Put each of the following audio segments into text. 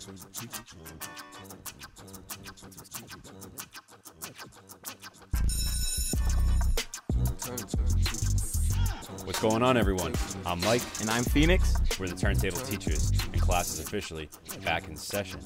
What's going on, everyone? I'm Mike. And I'm Phoenix. We're the Turntable Teachers, and class is officially back in session.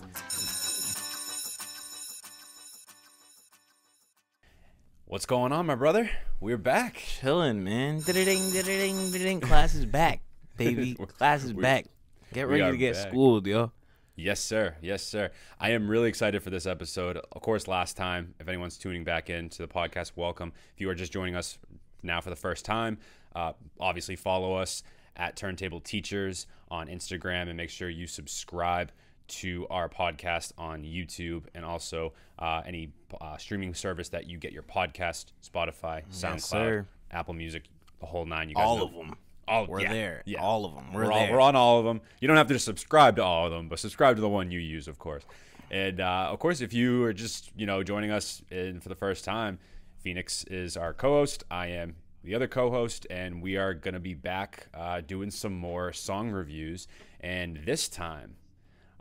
What's going on, my brother? We're back. Chilling, man. Ding, ding, ding, Class is back, baby. Class is back. Get ready to get back. schooled, yo. Yes, sir. Yes, sir. I am really excited for this episode. Of course, last time, if anyone's tuning back in to the podcast, welcome. If you are just joining us now for the first time, uh, obviously follow us at Turntable Teachers on Instagram and make sure you subscribe to our podcast on YouTube and also uh, any uh, streaming service that you get your podcast, Spotify, SoundCloud, sir. Apple Music, the whole nine. You guys All know- of them. All We're yeah, there. Yeah. All of them. We're, We're, all, there. we're on all of them. You don't have to just subscribe to all of them, but subscribe to the one you use, of course. And uh, of course, if you are just you know joining us in for the first time, Phoenix is our co-host. I am the other co-host, and we are gonna be back uh, doing some more song reviews. And this time,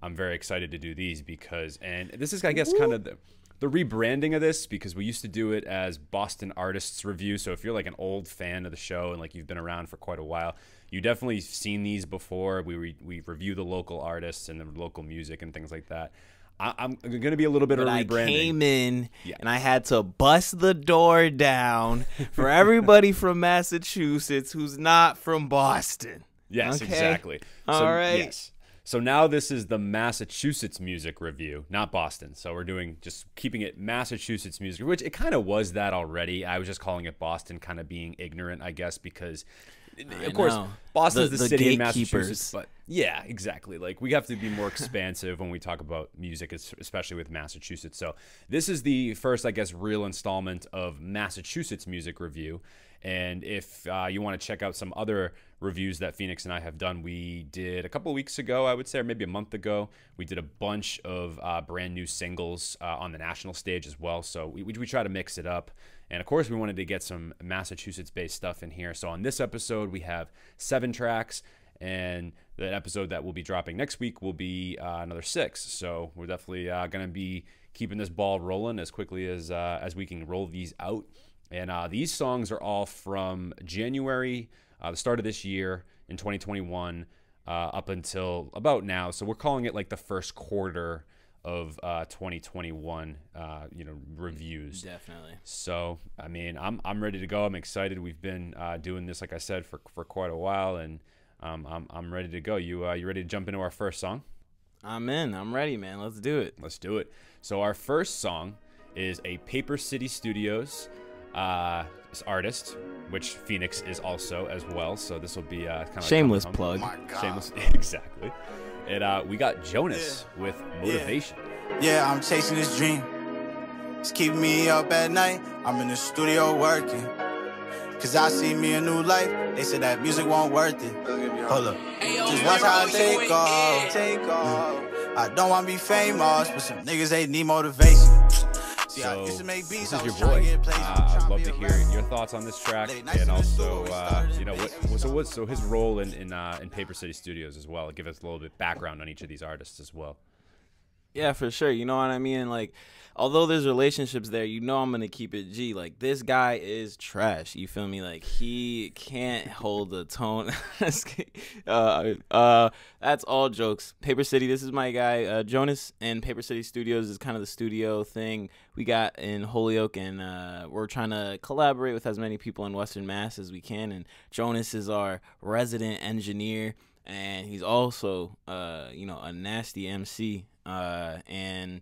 I'm very excited to do these because, and this is, I guess, kind of the, the rebranding of this because we used to do it as Boston Artists Review. So if you're like an old fan of the show and like you've been around for quite a while, you definitely seen these before. We re- we review the local artists and the local music and things like that. I, I'm going to be a little bit But of I rebranding. came in Yeah. and I had to bust the door down for everybody from Massachusetts who's not from Boston. Yes, Okay. exactly. All so, right. Yes. So now this is the Massachusetts music review, not Boston. So we're doing just keeping it Massachusetts music, which it kind of was that already. I was just calling it Boston, kind of being ignorant, I guess, because I of course know. Boston's The- the, the city in. Massachusetts, but yeah, exactly. Like we have to be more expansive when we talk about music, especially with Massachusetts. So this is the first, I guess, real installment of Massachusetts music review. And if uh, you want to check out some other reviews that Phoenix and I have done, we did a couple weeks ago, I would say, or maybe a month ago. We did a bunch of uh, brand new singles uh, on the national stage as well. So we, we, we try to mix it up. And of course, we wanted to get some Massachusetts based stuff in here. So on this episode, we have seven tracks. And the episode that we'll be dropping next week will be uh, another six. So we're definitely uh, going to be keeping this ball rolling as quickly as uh, as we can roll these out. And uh, these songs are all from January, uh, the start of this year in 2021, uh, up until about now. So we're calling it like the first quarter of uh, 2021, uh, you know, reviews. Definitely. So, I mean, I'm, I'm ready to go. I'm excited. We've been uh, doing this, like I said, for, for quite a while, and um, I'm, I'm ready to go. You uh, you ready to jump into our first song? I'm in. I'm ready, man. Let's do it. Let's do it. So, our first song is a Paper City Studios uh, artist, which Phoenix is also as well. So, this will be uh, kind of Shameless plug. Shameless, exactly. And uh, we got Jonas with Motivation. Yeah, I'm chasing this dream. It's keeping me up at night. I'm in the studio working. Cause I see me a new life. They said that music won't worth it. Hold up. Just watch how I take off. Take off. I don't wanna be famous, but some niggas they need motivation. See, I So used to make beats. this is your was trying to boy. I'm Uh, I'd love to hear your thoughts on this track, and also, uh, you know, what, so what, so his role in in, uh, in Paper City Studios as well. Give us a little bit background on each of these artists as well. Yeah, for sure. You know what I mean? Like, although there's relationships there, you know I'm gonna keep it G. Like, this guy is trash. You feel me? Like, he can't hold the tone. uh, uh, that's all jokes. Paper City. This is my guy, uh, Jonas, and Paper City Studios is kind of the studio thing we got in Holyoke, and uh, we're trying to collaborate with as many people in Western Mass as we can. And Jonas is our resident engineer and he's also uh you know a nasty MC uh and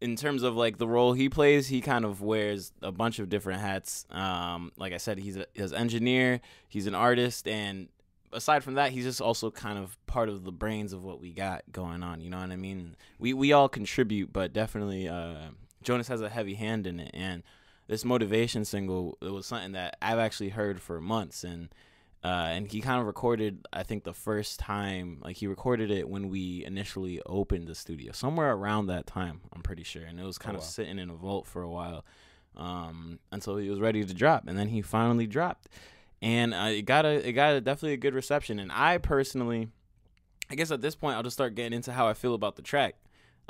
in terms of like the role he plays he kind of wears a bunch of different hats. Um like I said he's a an engineer he's an artist and aside from that he's just also kind of part of the brains of what we got going on you know what I mean? We we all contribute but definitely uh Jonas has a heavy hand in it and this motivation single it was something that I've actually heard for months and uh, and he kind of recorded i think the first time like he recorded it when we initially opened the studio somewhere around that time i'm pretty sure and it was kind Oh, of wow. sitting in a vault for a while um, until he was ready to drop and then he finally dropped and uh, it got a it got a definitely a good reception and i personally I guess at this point I'll just start getting into how I feel about the track.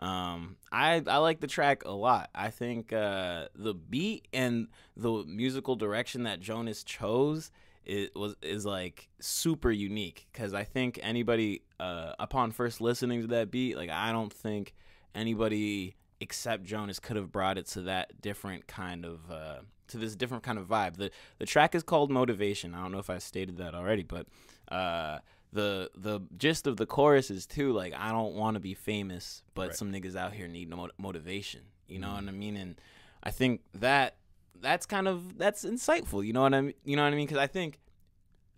Um, I I like the track a lot. I think uh, the beat and the musical direction that Jonas chose it was is like super unique because I think anybody uh, upon first listening to that beat, like I don't think anybody except Jonas could have brought it to that different kind of uh, to this different kind of vibe. the The track is called Motivation. I don't know if I stated that already, but uh, the the gist of the chorus is too like I don't want to be famous, but right. some niggas out here need no motivation. You know mm. what I mean? And I think that that's kind of that's insightful. You know what I mean? You know what I mean? Because I think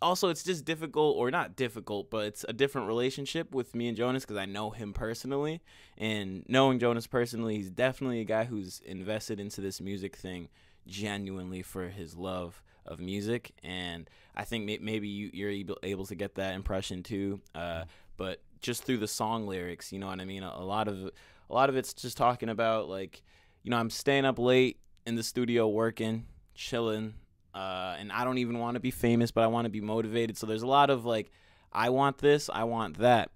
also it's just difficult or not difficult, but it's a different relationship with me and Jonas because I know him personally, and knowing Jonas personally, he's definitely a guy who's invested into this music thing genuinely for his love of music, and I think may- maybe you, you're able, to get that impression too. Uh, but just through the song lyrics, you know what I mean. A, a lot of a lot of it's just talking about like, you know, I'm staying up late in the studio working, chilling, uh, and I don't even want to be famous, but I want to be motivated. So there's a lot of like, I want this, I want that,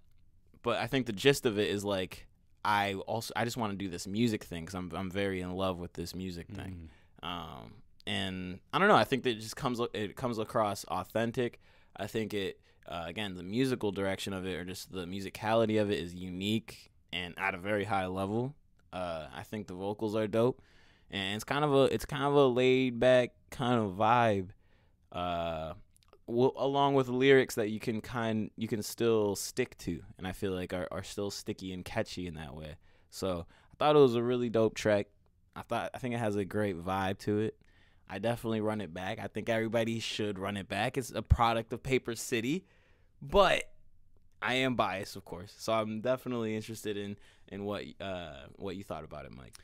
but I think the gist of it is like, I also I just want to do this music thing because I'm I'm very in love with this music thing. Mm. Um, and I don't know. I think that it just comes it comes across authentic. I think it uh, again the musical direction of it or just the musicality of it is unique and at a very high level. Uh, I think the vocals are dope, and it's kind of a it's kind of a laid back kind of vibe, uh, along with lyrics that you can kind you can still stick to, and I feel like are are still sticky and catchy in that way. So I thought it was a really dope track. I thought I think it has a great vibe to it. I definitely run it back. I think everybody should run it back. It's a product of Paper City, but I am biased, of course. So I'm definitely interested in in what uh, what you thought about it, Mike.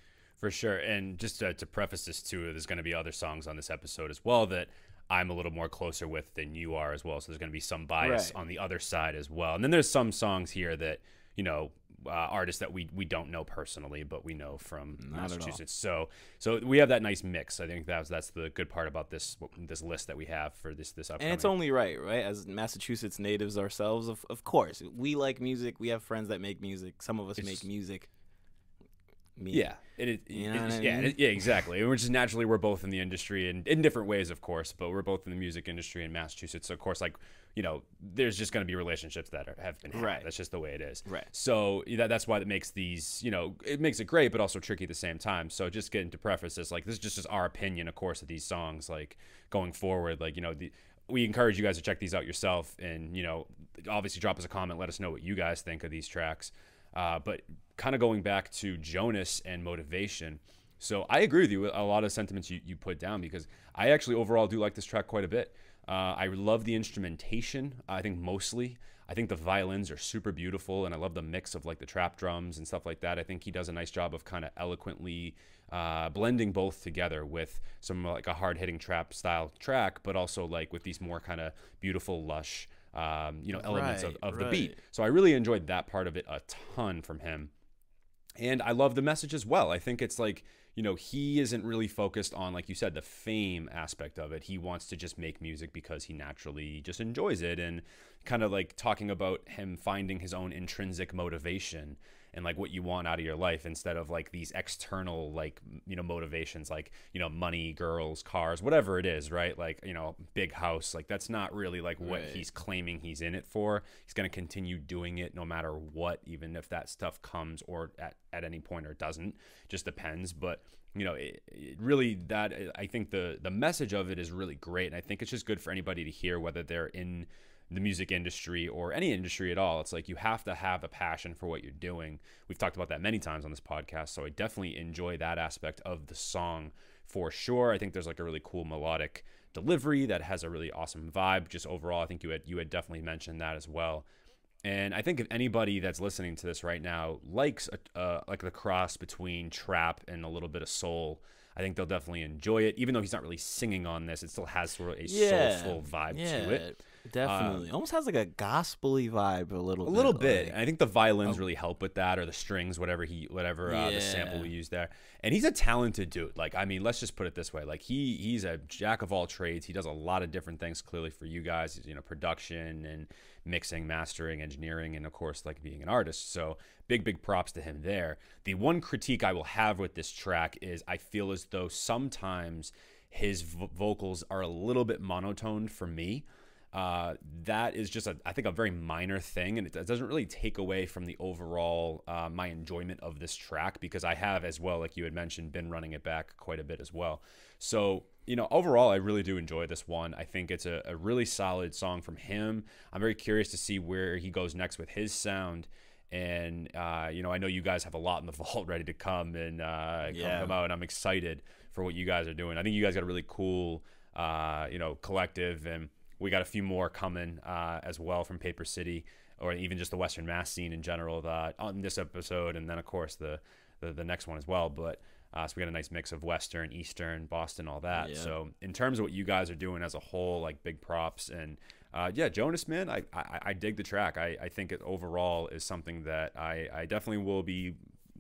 For sure. And just to, to preface this too, there's going to be other songs on this episode as well that I'm a little more closer with than you are as well. So there's going to be some bias right. on the other side as well. And then there's some songs here that you know uh, artists that we we don't know personally, but we know from Not Massachusetts. So so we have that nice mix. I think that's that's the good part about this this list that we have for this this upcoming. And it's only right, right? As Massachusetts natives ourselves, of of course, we like music. We have friends that make music. Some of us it's, make music. Me. Yeah, it, it, you know it, yeah, I mean? yeah, exactly. We're just naturally we're both in the industry and in different ways, of course, but we're both in the music industry in Massachusetts. So of course, like you know, there's just going to be relationships that are, have been had. Right. That's just the way it is. Right. So that, that's why it makes these, you know, it makes it great, but also tricky at the same time. So just getting to preface this, like, this is just our opinion, of course, of these songs, like, going forward. Like, you know, the, we encourage you guys to check these out yourself and, you know, obviously drop us a comment. Let us know what you guys think of these tracks. Uh, but kind of going back to Jonas and motivation. So I agree with you with a lot of sentiments you, you put down because I actually overall do like this track quite a bit. Uh, I love the instrumentation. I think mostly. I think the violins are super beautiful, and I love the mix of like the trap drums and stuff like that. I think he does a nice job of kind of eloquently uh, blending both together with some like a hard hitting trap style track, but also like with these more kind of beautiful, lush, um, you know, elements right, of, of right. the beat. So I really enjoyed that part of it a ton from him. And I love the message as well. I think it's like you know, he isn't really focused on, like you said, the fame aspect of it. He wants to just make music because he naturally just enjoys it and kind of like talking about him finding his own intrinsic motivation and like what you want out of your life instead of like these external like you know motivations like you know money girls cars whatever it is right? Like you know big house like that's not really like what right. he's claiming he's in it for. He's going to continue doing it no matter what even if that stuff comes or at, at any point or doesn't. Just depends but you know it, it really that i think the the message of it is really great and i think it's just good for anybody to hear whether they're in the music industry or any industry at all. It's like you have to have a passion for what you're doing. We've talked about that many times on this podcast, so I definitely enjoy that aspect of the song for sure. I think there's like a really cool melodic delivery that has a really awesome vibe. Just overall, I think you had you had definitely mentioned that as well. And I think if anybody that's listening to this right now likes a, uh, like the cross between trap and a little bit of soul, I think they'll definitely enjoy it. Even though he's not really singing on this, it still has sort of a yeah, soulful vibe yeah. to it. Definitely, uh, almost has like a gospely vibe a little. A bit, little bit. Like, I think the violins oh. really help with that, or the strings, whatever he, whatever uh, the sample we use there. And he's a talented dude. Like, I mean, let's just put it this way: like he he's a jack of all trades. He does a lot of different things. Clearly for you guys, you know, production and mixing, mastering, engineering, and of course, like being an artist. So big, big props to him there. The one critique I will have with this track is I feel as though sometimes his vo- vocals are a little bit monotone for me. Uh, that is just a, I think a very minor thing, and it, doesn't really take away from the overall uh, my enjoyment of this track because I have as well, like you had mentioned, been running it back quite a bit as well. So you know, overall, I really do enjoy this one. I think it's a, a really solid song from him. I'm very curious to see where he goes next with his sound. And uh, you know, I know you guys have a lot in the vault ready to come and uh, yeah. come, come out, and I'm excited for what you guys are doing. I think you guys got a really cool, uh, you know, collective, and we got a few more coming uh, as well from Paper City, or even just the Western Mass scene in general that, on this episode, and then of course the the, the next one as well. But uh, so we got a nice mix of Western, Eastern, Boston, all that. Yeah. So in terms of what you guys are doing as a whole, like big props and uh, yeah, Jonas, man, I, I, I dig the track. I, I think it overall is something that I, I definitely will be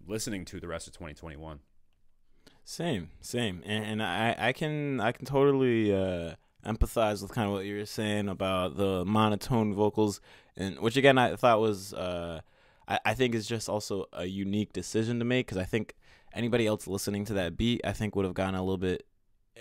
listening to the rest of 2021. Same, same, and, and I, I can I can totally uh, empathize with kind of what you were saying about the monotone vocals, and which again I thought was uh, I, I think is just also a unique decision to make because I think anybody else listening to that beat I think would have gotten a little bit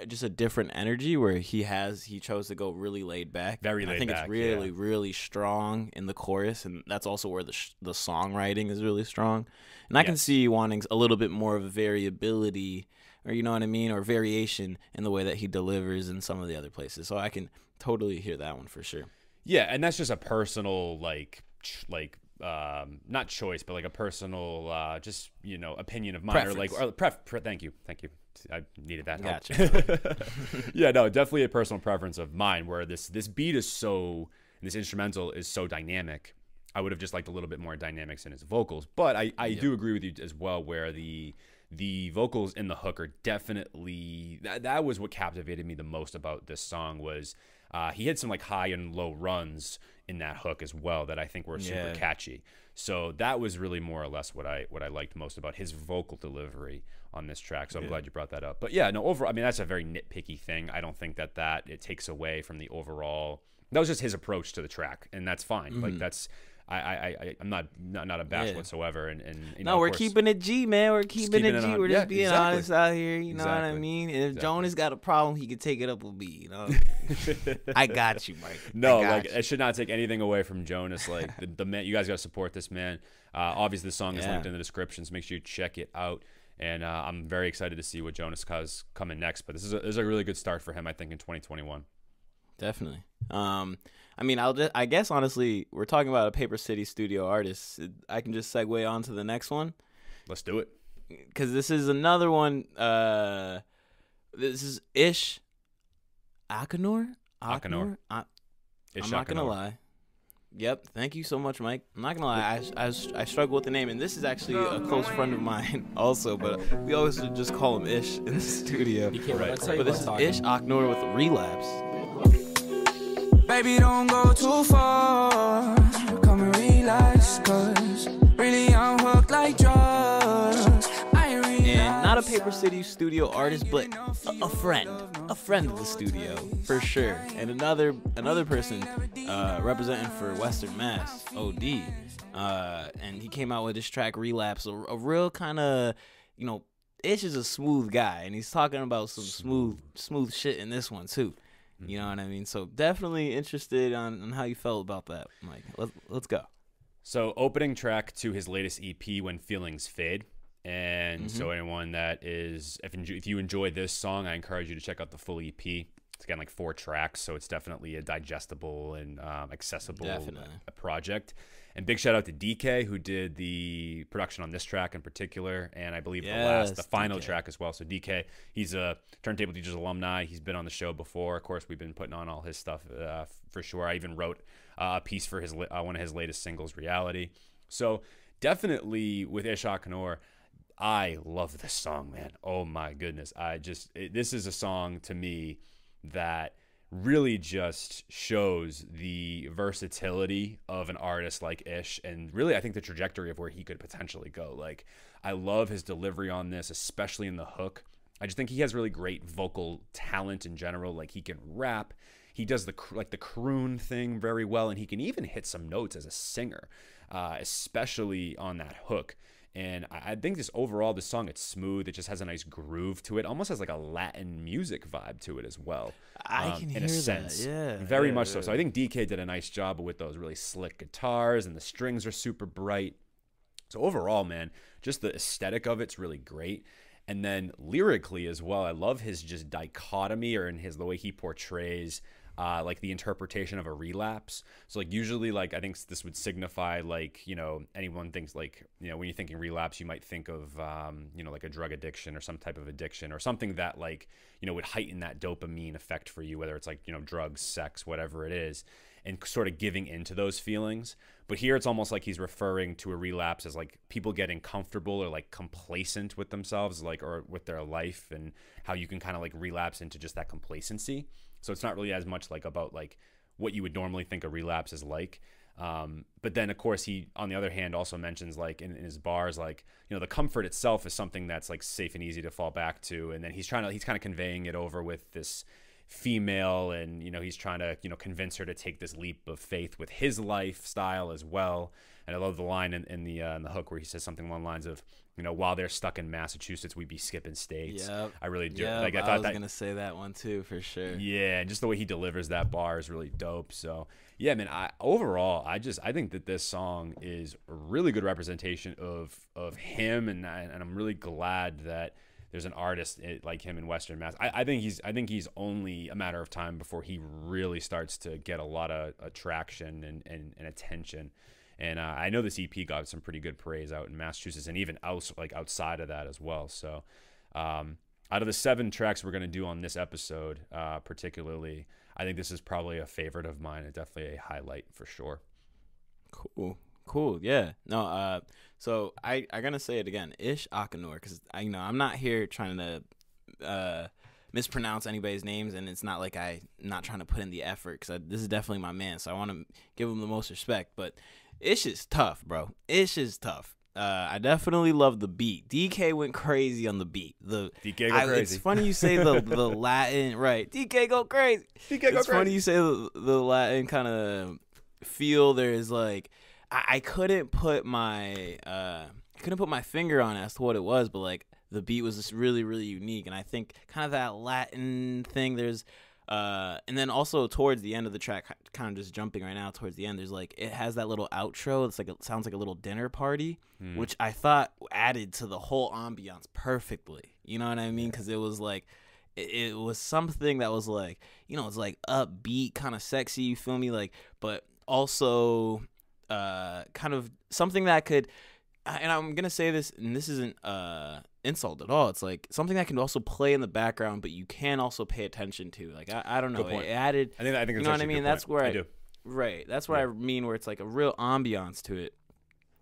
just a different energy where he has he chose to go really laid back. Very laid I think back, it's really yeah. really strong in the chorus, and that's also where the sh- the songwriting is really strong. And I yes. can see wanting a little bit more of a variability, or you know what I mean, or variation in the way that he delivers in some of the other places. So I can totally hear that one for sure. Yeah, and that's just a personal like like um, not choice, but like a personal, uh, just you know, opinion of mine, Preference. or like, or pref. Pre- thank you, thank you. I needed that. Gotcha. yeah, no, definitely a personal preference of mine. Where this this beat is so, this instrumental is so dynamic. I would have just liked a little bit more dynamics in his vocals, but I I yep. do agree with you as well. Where the the vocals in the hook are definitely that, that was what captivated me the most about this song was uh, he had some like high and low runs in that hook as well that I think were super yeah. catchy. So that was really more or less what I what I liked most about his vocal delivery on this track. So I'm glad you brought that up. But yeah, no, overall, I mean that's a very nitpicky thing. I don't think that that it takes away from the overall. That was just his approach to the track, and that's fine. Mm-hmm. Like that's I, I, I I'm not not, not abashed yeah. whatsoever. And, and you know, no, we're course, keeping it G, man. We're keeping, it G. On, we're just yeah, being exactly. honest out here. You know exactly. what I mean? If exactly. Jonas got a problem, he could take it up with me. You know, I got you, Mike. No, like you. it should not take anything away from Jonas. Like the, the man, you guys got to support this man. Uh, obviously, the song is yeah. linked in the description, so make sure you check it out. And uh, I'm very excited to see what Jonas has coming next. But this is a, this is a really good start for him, I think, in 2021. Definitely. Um, I mean, I'll just, I guess honestly, we're talking about a Paper City studio artist. I can just segue on to the next one. Let's do it. Because this is another one. Uh, this is Ish Akinor. Akinor. I, am not gonna lie. Yep. Thank you so much, Mike. I'm not gonna lie. I, I, I struggle with the name, and this is actually a close friend of mine, also. But we always just call him Ish in the studio. You can't right. But this is Ish Aknor with Relapse. Baby, don't go too far. Come and relax, cause really I'm hooked like drugs. And not a Paper City studio artist, but a, a, friend, a friend of the studio for sure. And another another person uh, representing for Western Mass, OD. Uh, and he came out with this track Relapse, a, a real kind of, you know, Ish is a smooth guy, and he's talking about some smooth, smooth shit in this one too. You know what I mean? So definitely interested on, on how you felt about that, Mike. Let's let's go. So opening track to his latest EP, "When Feelings Fade," and mm-hmm. so anyone that is if if you enjoy this song, I encourage you to check out the full EP. It's again like four tracks, so it's definitely a digestible and um, accessible definitely. project. And big shout out to DK who did the production on this track in particular, and I believe yes, the last, the final DK. track as well. So DK, he's a Turntable Teachers alumni. He's been on the show before. Of course, we've been putting on all his stuff uh, for sure. I even wrote uh, a piece for his uh, one of his latest singles, Reality. So definitely with Ish Akinor, I love this song, man. Oh my goodness, I just it, this is a song to me that really just shows the versatility of an artist like Ish and really I think the trajectory of where he could potentially go. Like I love his delivery on this, especially in the hook. I just think he has really great vocal talent in general. Like he can rap, he does the like the croon thing very well, and he can even hit some notes as a singer, uh, especially on that hook. And I, I think this overall, the song it's smooth. It just has a nice groove to it. Almost has like a Latin music vibe to it as well. I um, can in hear a sense. that. Yeah, very yeah, much yeah. so. So I think DK did a nice job with those really slick guitars, and the strings are super bright. So overall, man, just the aesthetic of it's really great. And then lyrically as well, I love his just dichotomy or in his the way he portrays uh, like the interpretation of a relapse. So like usually like I think this would signify like you know anyone thinks like you know when you're thinking relapse you might think of um, you know like a drug addiction or some type of addiction or something that like you know would heighten that dopamine effect for you whether it's like you know drugs, sex, whatever it is and sort of giving into those feelings. But here it's almost like he's referring to a relapse as like people getting comfortable or like complacent with themselves, like or with their life, and how you can kind of like relapse into just that complacency. So it's not really as much like about like what you would normally think a relapse is like. Um, but then, of course, he, on the other hand, also mentions like in, in, his bars, like you know, the comfort itself is something that's like safe and easy to fall back to, and then he's trying to he's kind of conveying it over with this female, and you know, he's trying to you know convince her to take this leap of faith with his lifestyle as well. And I love the line in, in the uh, in the hook where he says something along the lines of, you know, while they're stuck in Massachusetts, we'd be skipping states. Yeah, I really do. Yep, like I thought I was that, gonna say that one too for sure. Yeah, and just the way he delivers that bar is really dope. So yeah, man. I overall, I just I think that this song is a really good representation of of him, and I, and I'm really glad that there's an artist eh, like him in Western Mass. I, I think he's I think he's only a matter of time before he really starts to get a lot of attraction and, and, and attention. And uh, I know this EP got some pretty good praise out in Massachusetts and even out like outside of that as well. So, um, out of the seven tracks we're gonna do on this episode, uh, particularly, I think this is probably a favorite of mine and definitely a highlight for sure. Cool, cool, yeah. No, uh, so I I gonna say it again, Ish Akinor, because I you know I'm not here trying to uh mispronounce anybody's names, and it's not like I not trying to put in the effort because this is definitely my man, so I want to give him the most respect, but Ish just tough, bro. It's just tough. Uh, I definitely love the beat. DK went crazy on the beat. The DK go I, crazy. It's funny you say the the Latin right. DK go crazy. DK go it's crazy. It's funny you say the, the Latin kind of feel. There's like I, I couldn't put my uh I couldn't put my finger on as to what it was, but like the beat was just really really unique, and I think kind of that Latin thing. There's uh, and then also towards the end of the track, kind of just jumping right now towards the end, there's like it has that little outro. It's like it sounds like a little dinner party, mm. which I thought added to the whole ambiance perfectly. You know what I mean? Because it was like it, it, was something that was like you know it's like upbeat, kind of sexy. You feel me? Like, but also uh, kind of something that could. And I'm gonna say this, and this isn't uh insult at all. It's like something that can also play in the background, but you can also pay attention to. Like I, I don't know, it added. I think I think you know what I mean. That's where I, I, do. Right, that's what yeah. I mean. Where it's like a real ambiance to it.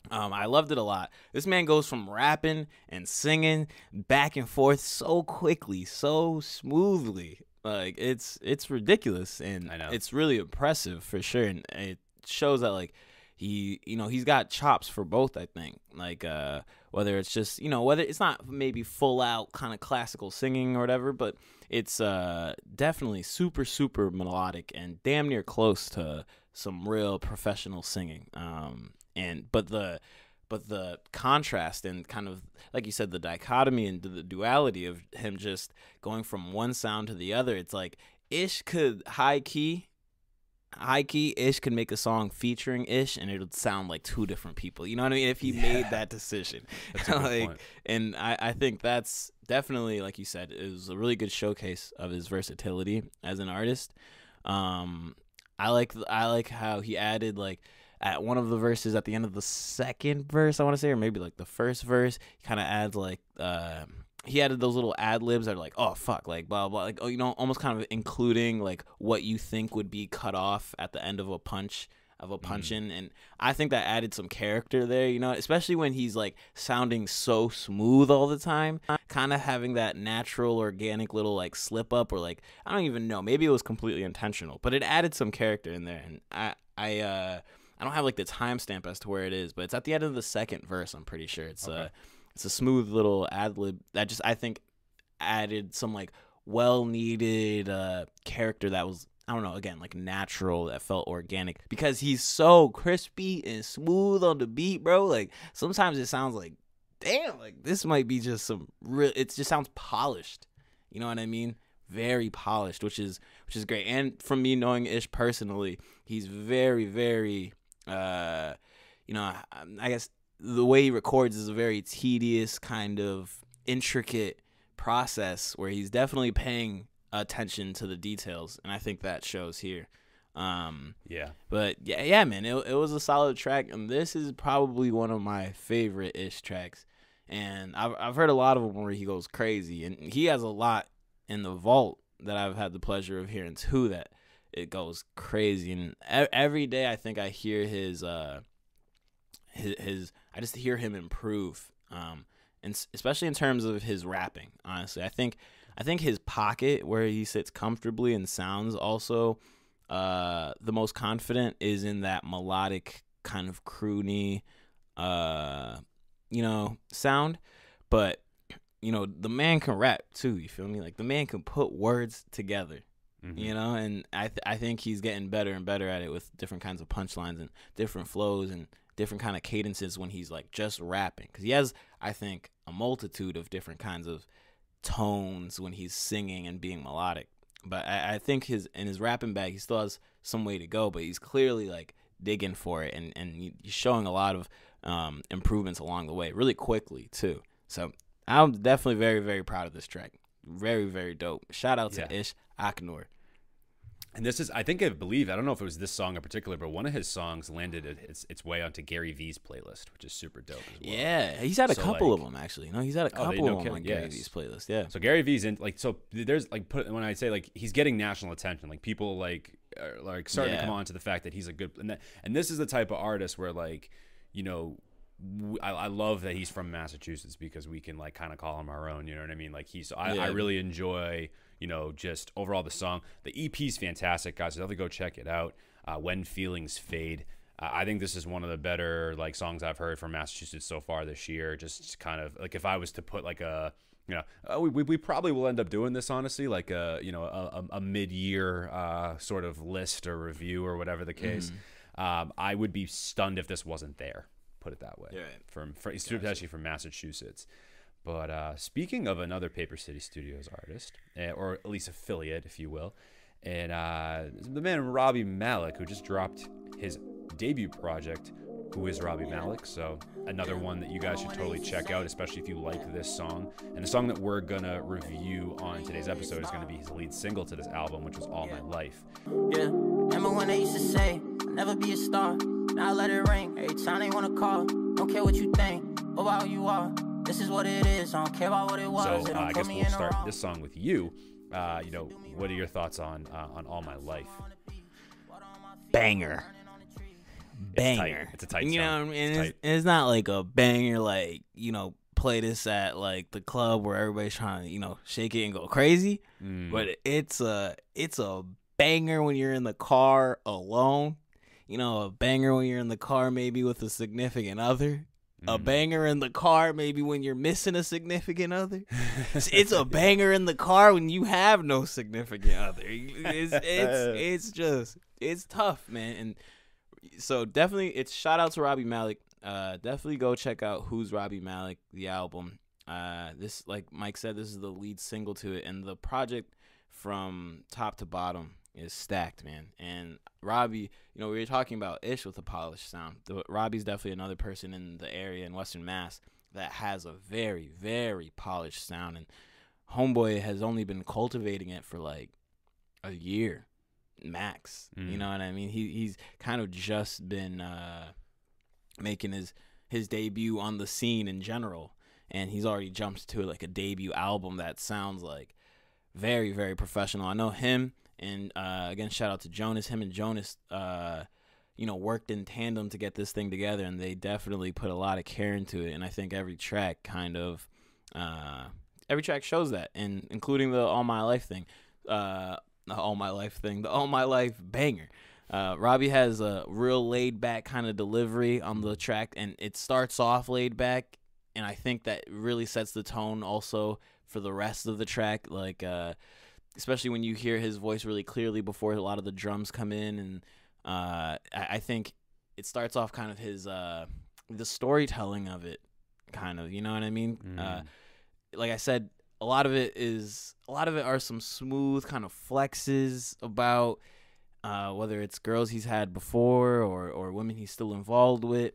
Um, I loved it a lot. This man goes from rapping and singing back and forth so quickly, so smoothly. Like it's it's ridiculous, and it's really impressive for sure. And it shows that like he you know he's got chops for both i think. Like uh whether it's just you know whether it's not maybe full out kind of classical singing or whatever but it's uh definitely super super melodic and damn near close to some real professional singing. Um and but the but the contrast and kind of like you said the dichotomy and the duality of him just going from one sound to the other it's like ish could high key high key Ish could make a song featuring Ish and it would sound like two different people. You know what I mean? If he yeah. made that decision. like and I, I think that's definitely like you said, it was a really good showcase of his versatility as an artist. Um I like I like how he added like at one of the verses at the end of the second verse, I want to say, or maybe like the first verse, he kind of adds like uh, he added those little ad libs that are like, oh fuck, like blah blah, like oh you know, almost kind of including like what you think would be cut off at the end of a punch. of a punch in, and I think that added some character there. You know, especially when he's like sounding so smooth all the time, kind of having that natural, organic little like slip up or like I don't even know. Maybe it was completely intentional, but it added some character in there, and I I uh I don't have like the timestamp as to where it is, but it's at the end of the second verse. I'm pretty sure it's Okay. uh it's a smooth little ad lib that just I think added some like well needed uh character that was I don't know again like natural that felt organic because he's so crispy and smooth on the beat, bro. Like sometimes it sounds like damn, like this might be just some real. It just sounds polished. You know what I mean? Very polished, which is which is great. And from me knowing Ish personally, he's very very uh you know I, I guess the way he records is a very tedious kind of intricate process where he's definitely paying attention to the details and i think that shows here. Um Yeah. but yeah yeah man it, it was a solid track and this is probably one of my favorite ish tracks. And I've, I've heard a lot of them where he goes crazy and he has a lot in the vault that i've had the pleasure of hearing too that it goes crazy. And e- every day i think i hear his uh his, his i just hear him improve um and s- especially in terms of his rapping honestly. I think i think his pocket where he sits comfortably and sounds also uh the most confident is in that melodic kind of croony uh you know sound. But you know the man can rap too you feel me? Like the man can put words together Mhm. you know? And i th- i think he's getting better and better at it with different kinds of punchlines and different flows and different kind of cadences when he's like just rapping because he has i think a multitude of different kinds of tones when he's singing and being melodic. But I, I think his in his rapping bag he still has some way to go but he's clearly like digging for it and and he's showing a lot of um improvements along the way really quickly too. So i'm definitely very very proud of this track. Very very dope. Shout out to Yeah. ish aknor And this is, I think, I believe, I don't know if it was this song in particular, but one of his songs landed its, its way onto Gary V's playlist, which is super dope as well. Yeah, he's had a So, couple of them actually. No, he's had a Oh, couple no of them on Gary yes. V's playlist. Yeah, So Gary V's in like so there's like put when I say like he's getting national attention like people like are like starting to come on to the fact that he's a good and that, and this is the type of artist where like you know I love that he's from Massachusetts because we can like kind of call him our own you know what I mean like he's I, I really enjoy you know just overall the song the EP is fantastic guys definitely go check it out uh, when feelings fade uh, I think this is one of the better like songs I've heard from Massachusetts so far this year. Just kind of like if I was to put like a you know uh, we, we, probably will end up doing this honestly like a you know a, a, a mid-year uh, sort of list or review or whatever the case. Um, I would be stunned if this wasn't there. Put it that way. Yeah. From, from especially from Massachusetts. But uh, speaking of another Paper City Studios artist, uh, or at least affiliate, if you will, and uh, the man Robbie Malik, who just dropped his debut project, Who is Robbie Malik? So another one that you guys should totally check out, especially if you like this song. And the song that we're gonna review on today's episode is gonna be his lead single to this album, which was All My Life. Yeah, remember when they used to say, I'll never be a star. Now I let it ring every time they wanna call. Don't care what you think about who you are. This is what it is. I don't care about what it was. So uh, don't I guess we'll start this song with you. Uh, you know, what are your thoughts on uh, on All My Life? banger. Banger. It's a tight You know song. what I mean? It's It's, it's not like a banger, like, you know, play this at like the club where everybody's trying to, you know, shake it and go crazy. Mm. But it's a it's a banger when you're in the car alone. You know, a banger when you're in the car maybe with a significant other. A Mm. banger in the car maybe when you're missing a significant other. It's- it's a banger in the car when you have no significant other. It's it's it's just it's tough, man. And so definitely it's shout out to Robbie Malik. Uh definitely go check out Who's Robbie Malik, the album. Uh this like Mike said, this is the lead single to it and the project from top to bottom is stacked, man. And Robbie, you know, we were talking about Ish with a polished sound. The, Robbie's definitely another person in the area in Western Mass that has a very, very polished sound. And Homeboy has only been cultivating it for like a year max. You Mm. know what I mean? He he's kind of just been uh, making his his debut on the scene in general, and he's already jumped to like a debut album that sounds like very very professional. I know him, and uh, again shout out to Jonas. Him and Jonas, uh, you know worked in tandem to get this thing together, and they definitely put a lot of care into it. And I think every track kind of uh, every track shows that, and including the All My Life thing, uh, the All My Life thing, the All My Life banger. Uh, Robbie has a real laid back kind of delivery on the track, and it starts off laid back, and I think that really sets the tone also for the rest of the track. Like, uh, especially when you hear his voice really clearly before a lot of the drums come in, and uh, I, I think it starts off kind of his uh, the storytelling of it, kind of. You know what I mean? Uh, Mm. like I said, a lot of it is a lot of it are some smooth kind of flexes about uh, whether it's girls he's had before or or women he's still involved with.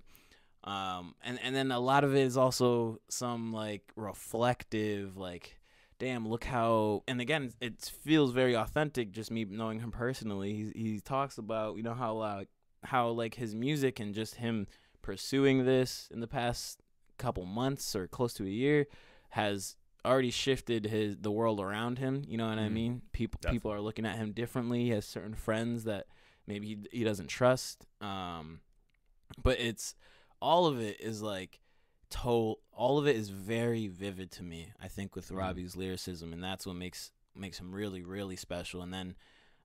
Um, and and then a lot of it is also some like reflective, like, damn, look how. And again, it feels very authentic. Just me knowing him personally, he he talks about you know how like how like his music and just him pursuing this in the past couple months or close to a year has already shifted his the world around him. You know what I Mhm. mean? People people are looking at him differently. He has certain friends that maybe he, he doesn't trust. Um, but it's all of it is like told. All of it is very vivid to me. I think with Mhm. Robbie's lyricism, and that's what makes makes him really really special. And then.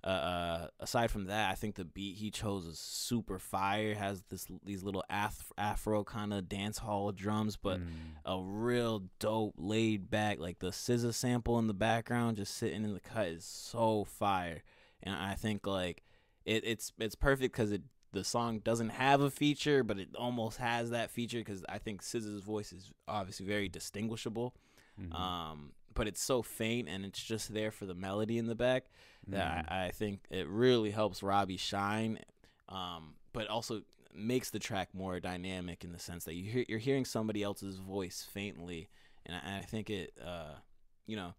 Uh, uh, aside from that, I think the beat he chose is super fire. Has this these little af- afro kind of dance hall drums, but Mm. a real dope laid back like the SZA sample in the background just sitting in the cut is so fire and i think like it, it's it's perfect because it the song doesn't have a feature but it almost has that feature because i think SZA's voice is obviously very distinguishable Mhm. um but it's so faint and it's just there for the melody in the back Mm. that I, I think it really helps Robbie shine, um, but also makes the track more dynamic in the sense that you hear, you're hearing somebody else's voice faintly, and I, and I think it, uh, you know,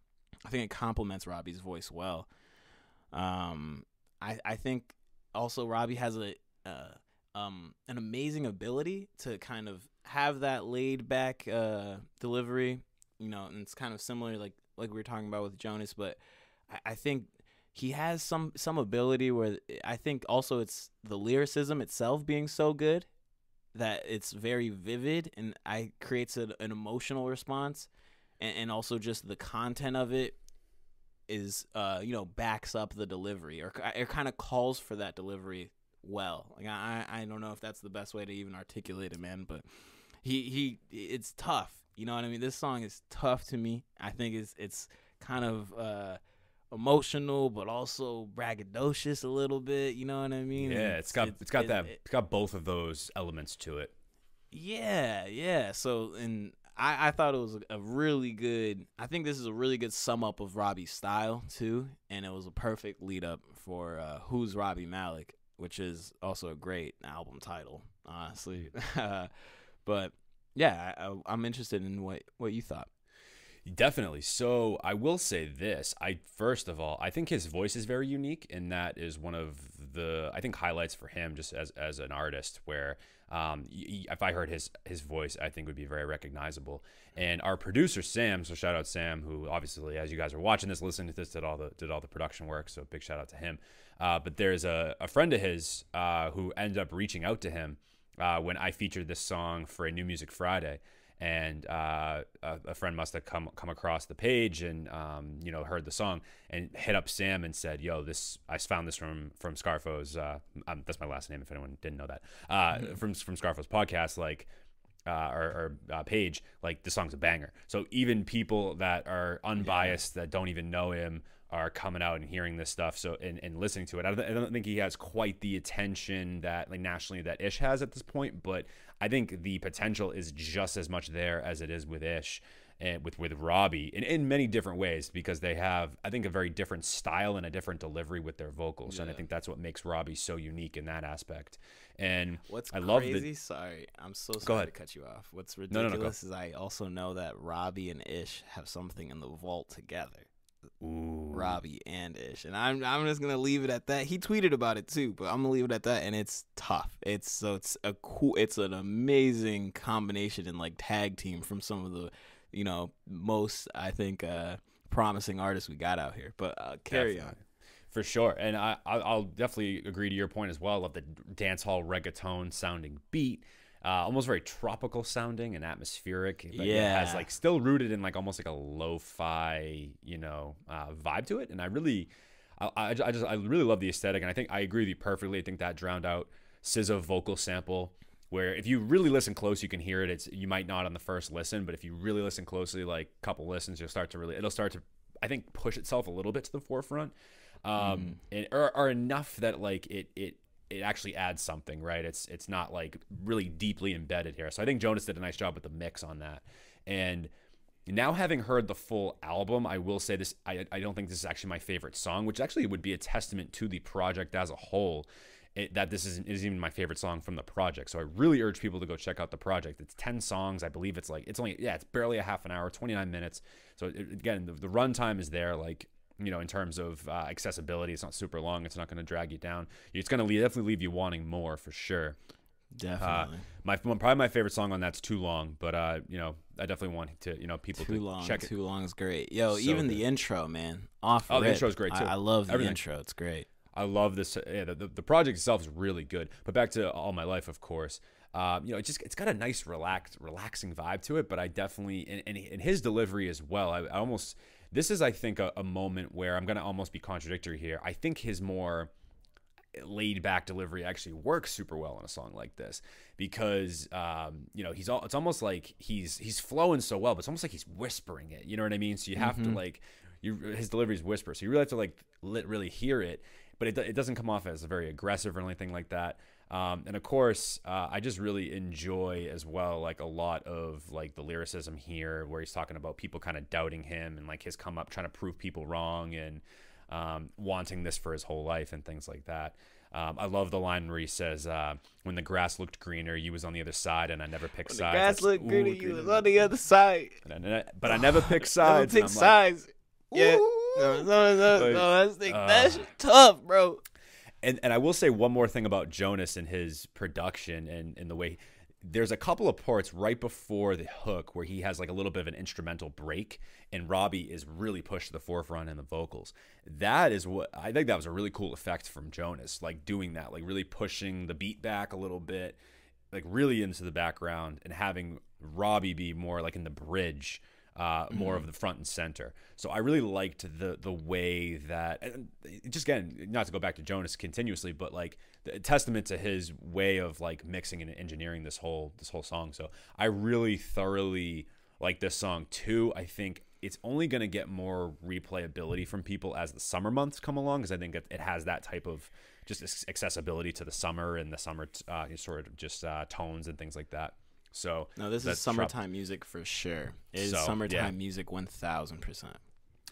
I think it complements Robbie's voice well. Um, I I think also Robbie has a uh, um an amazing ability to kind of have that laid back uh delivery, you know, and it's kind of similar like like we were talking about with Jonas, but I, I think he has some some ability where I think also it's the lyricism itself being so good that it's very vivid and I creates a, an emotional response. And, and also just the content of it is uh you know backs up the delivery or it kind of calls for that delivery well. Like I I don't know if that's the best way to even articulate it man but he he it's tough. You know what I mean? This song is tough to me. I think it's it's kind of uh emotional but also braggadocious a little bit. You know what I mean? Yeah, it's got it's got it- that it- it's got both of those elements to it. yeah, yeah. So, and I, I thought it was a, a really good. I think this is a really good sum up of Robbie's style too, and it was a perfect lead up for uh, "Who's Robbie Malik," which is also a great album title, honestly. but yeah, I, I'm interested in what what you thought. Definitely. So I will say this. I first of all, I think his voice is very unique, and that is one of the I think highlights for him just as as an artist. Where um, if I heard his his voice, I think would be very recognizable. And our producer Sam, so shout out Sam, who obviously, as you guys are watching this, listening to this, did all the did all the production work. So big shout out to him. Uh, but there's a, a friend of his uh, who ended up reaching out to him uh, when I featured this song for a New Music Friday and uh, a, a friend must have come come across the page and um, you know heard the song and hit up Sam and said, "Yo, this I found this from from Scarfo's. Uh, um, that's my last name if anyone didn't know that. Uh, From from Scarfo's podcast, like." Uh, or, or uh, page like the song's a banger so even people that are unbiased that don't even know him are coming out and hearing this stuff so and, and listening to it I don't, I don't think he has quite the attention that like nationally that ish has at this point but i think the potential is just as much there as it is with ish and with with robbie in, in many different ways because they have i think a very different style and a different delivery with their vocals and i think that's what makes robbie so unique in that aspect and What's i love crazy? the Sorry, I'm so sorry to cut you off. What's no, no, go. ridiculous is I also know that Robbie and Ish have something in the vault together. Ooh, Robbie and Ish, and I'm I'm just gonna leave it at that. He tweeted about it too, but I'm gonna leave it at that. And it's tough. It's so it's a cool. It's an amazing combination and like tag team from some of the, you know, most I think uh promising artists we got out here. But uh, carry on. For sure, and I I'll definitely agree to your point as well. Love the dance hall reggaeton sounding beat, uh, almost very tropical sounding and atmospheric. But Yeah. it has like still rooted in like almost like a lo-fi, you know, uh, vibe to it. And I really, I, I, I just I really love the aesthetic, and I think I agree with you perfectly. I think that drowned out SZA vocal sample. Where if you really listen close, you can hear it. It's you might not on the first listen, but if you really listen closely, like a couple listens, you'll start to really it'll start to I think push itself a little bit to the forefront, um, and or, or enough that like it it it actually adds something, right? It's it's not like really deeply embedded here. So I think Jonas did a nice job with the mix on that, and now having heard the full album, I will say this: I I don't think this is actually my favorite song, which actually would be a testament to the project as a whole. It, that this isn't, is even my favorite song from the project. So I really urge people to go check out the project. It's 10 songs. I believe it's like, it's only, yeah, it's barely a half an hour, 29 minutes. So it, again, the, the runtime is there. Like, you know, in terms of uh, accessibility, it's not super long. It's not going to drag you down. It's going to definitely leave you wanting more for sure. Uh, Definitely. my probably my favorite song on that's too long, but uh, you know, I definitely want to, you know, people too to long. check it. Too long is great. Yo, So even good. the intro, man. Off. Oh, the rip. intro's great, I- too. I, love the Everything. intro. It's great. I love this. Yeah, the, the, the project itself is really good. But back to All My Life, of course. Um, you know, it just it's got a nice, relaxed, relaxing vibe to it. But I definitely, and, and, and his delivery as well. I, I almost this is, I think, a, a moment where I'm gonna almost be contradictory here. I think his more laid back delivery actually works super well on a song like this because um, you know he's all it's almost like he's he's flowing so well but it's almost like he's whispering it you know what i mean? So you have to like you his delivery is whisper so you really have to like really hear it but it, it doesn't come off as very aggressive or anything like that um, and of course uh, i just really enjoy as well like a lot of like the lyricism here where he's talking about people kind of doubting him and like his come up trying to prove people wrong and um, wanting this for his whole life and things like that. Um, I love the line where he says, uh, "When the grass looked greener, you was on the other side, and I never picked The sides." grass That's- looked greener. You was on the other side. I- but I never picked I sides. take and like- sides. Yeah. No, no, no, Like, no. That's the, uh, that shit tough, bro. And and I will say one more thing about Jonas and his production and and the way there's a couple of parts right before the hook where he has like a little bit of an instrumental break and Robbie is really pushed to the forefront in the vocals. That is what I think that was a really cool effect from Jonas, like doing that, like really pushing the beat back a little bit, like really into the background and having Robbie be more like in the bridge uh, more of the front and center. So I really liked the the way that, just again, not to go back to Jonas continuously, but like the testament to his way of like mixing and engineering this whole this whole song. So I really thoroughly like this song too. I think it's only going to get more replayability from people as the summer months come along, because I think it, it has that type of just accessibility to the summer and the summer uh, sort of just uh, tones and things like that. So No, this is summertime music for sure. It is So, summertime yeah. music one thousand percent.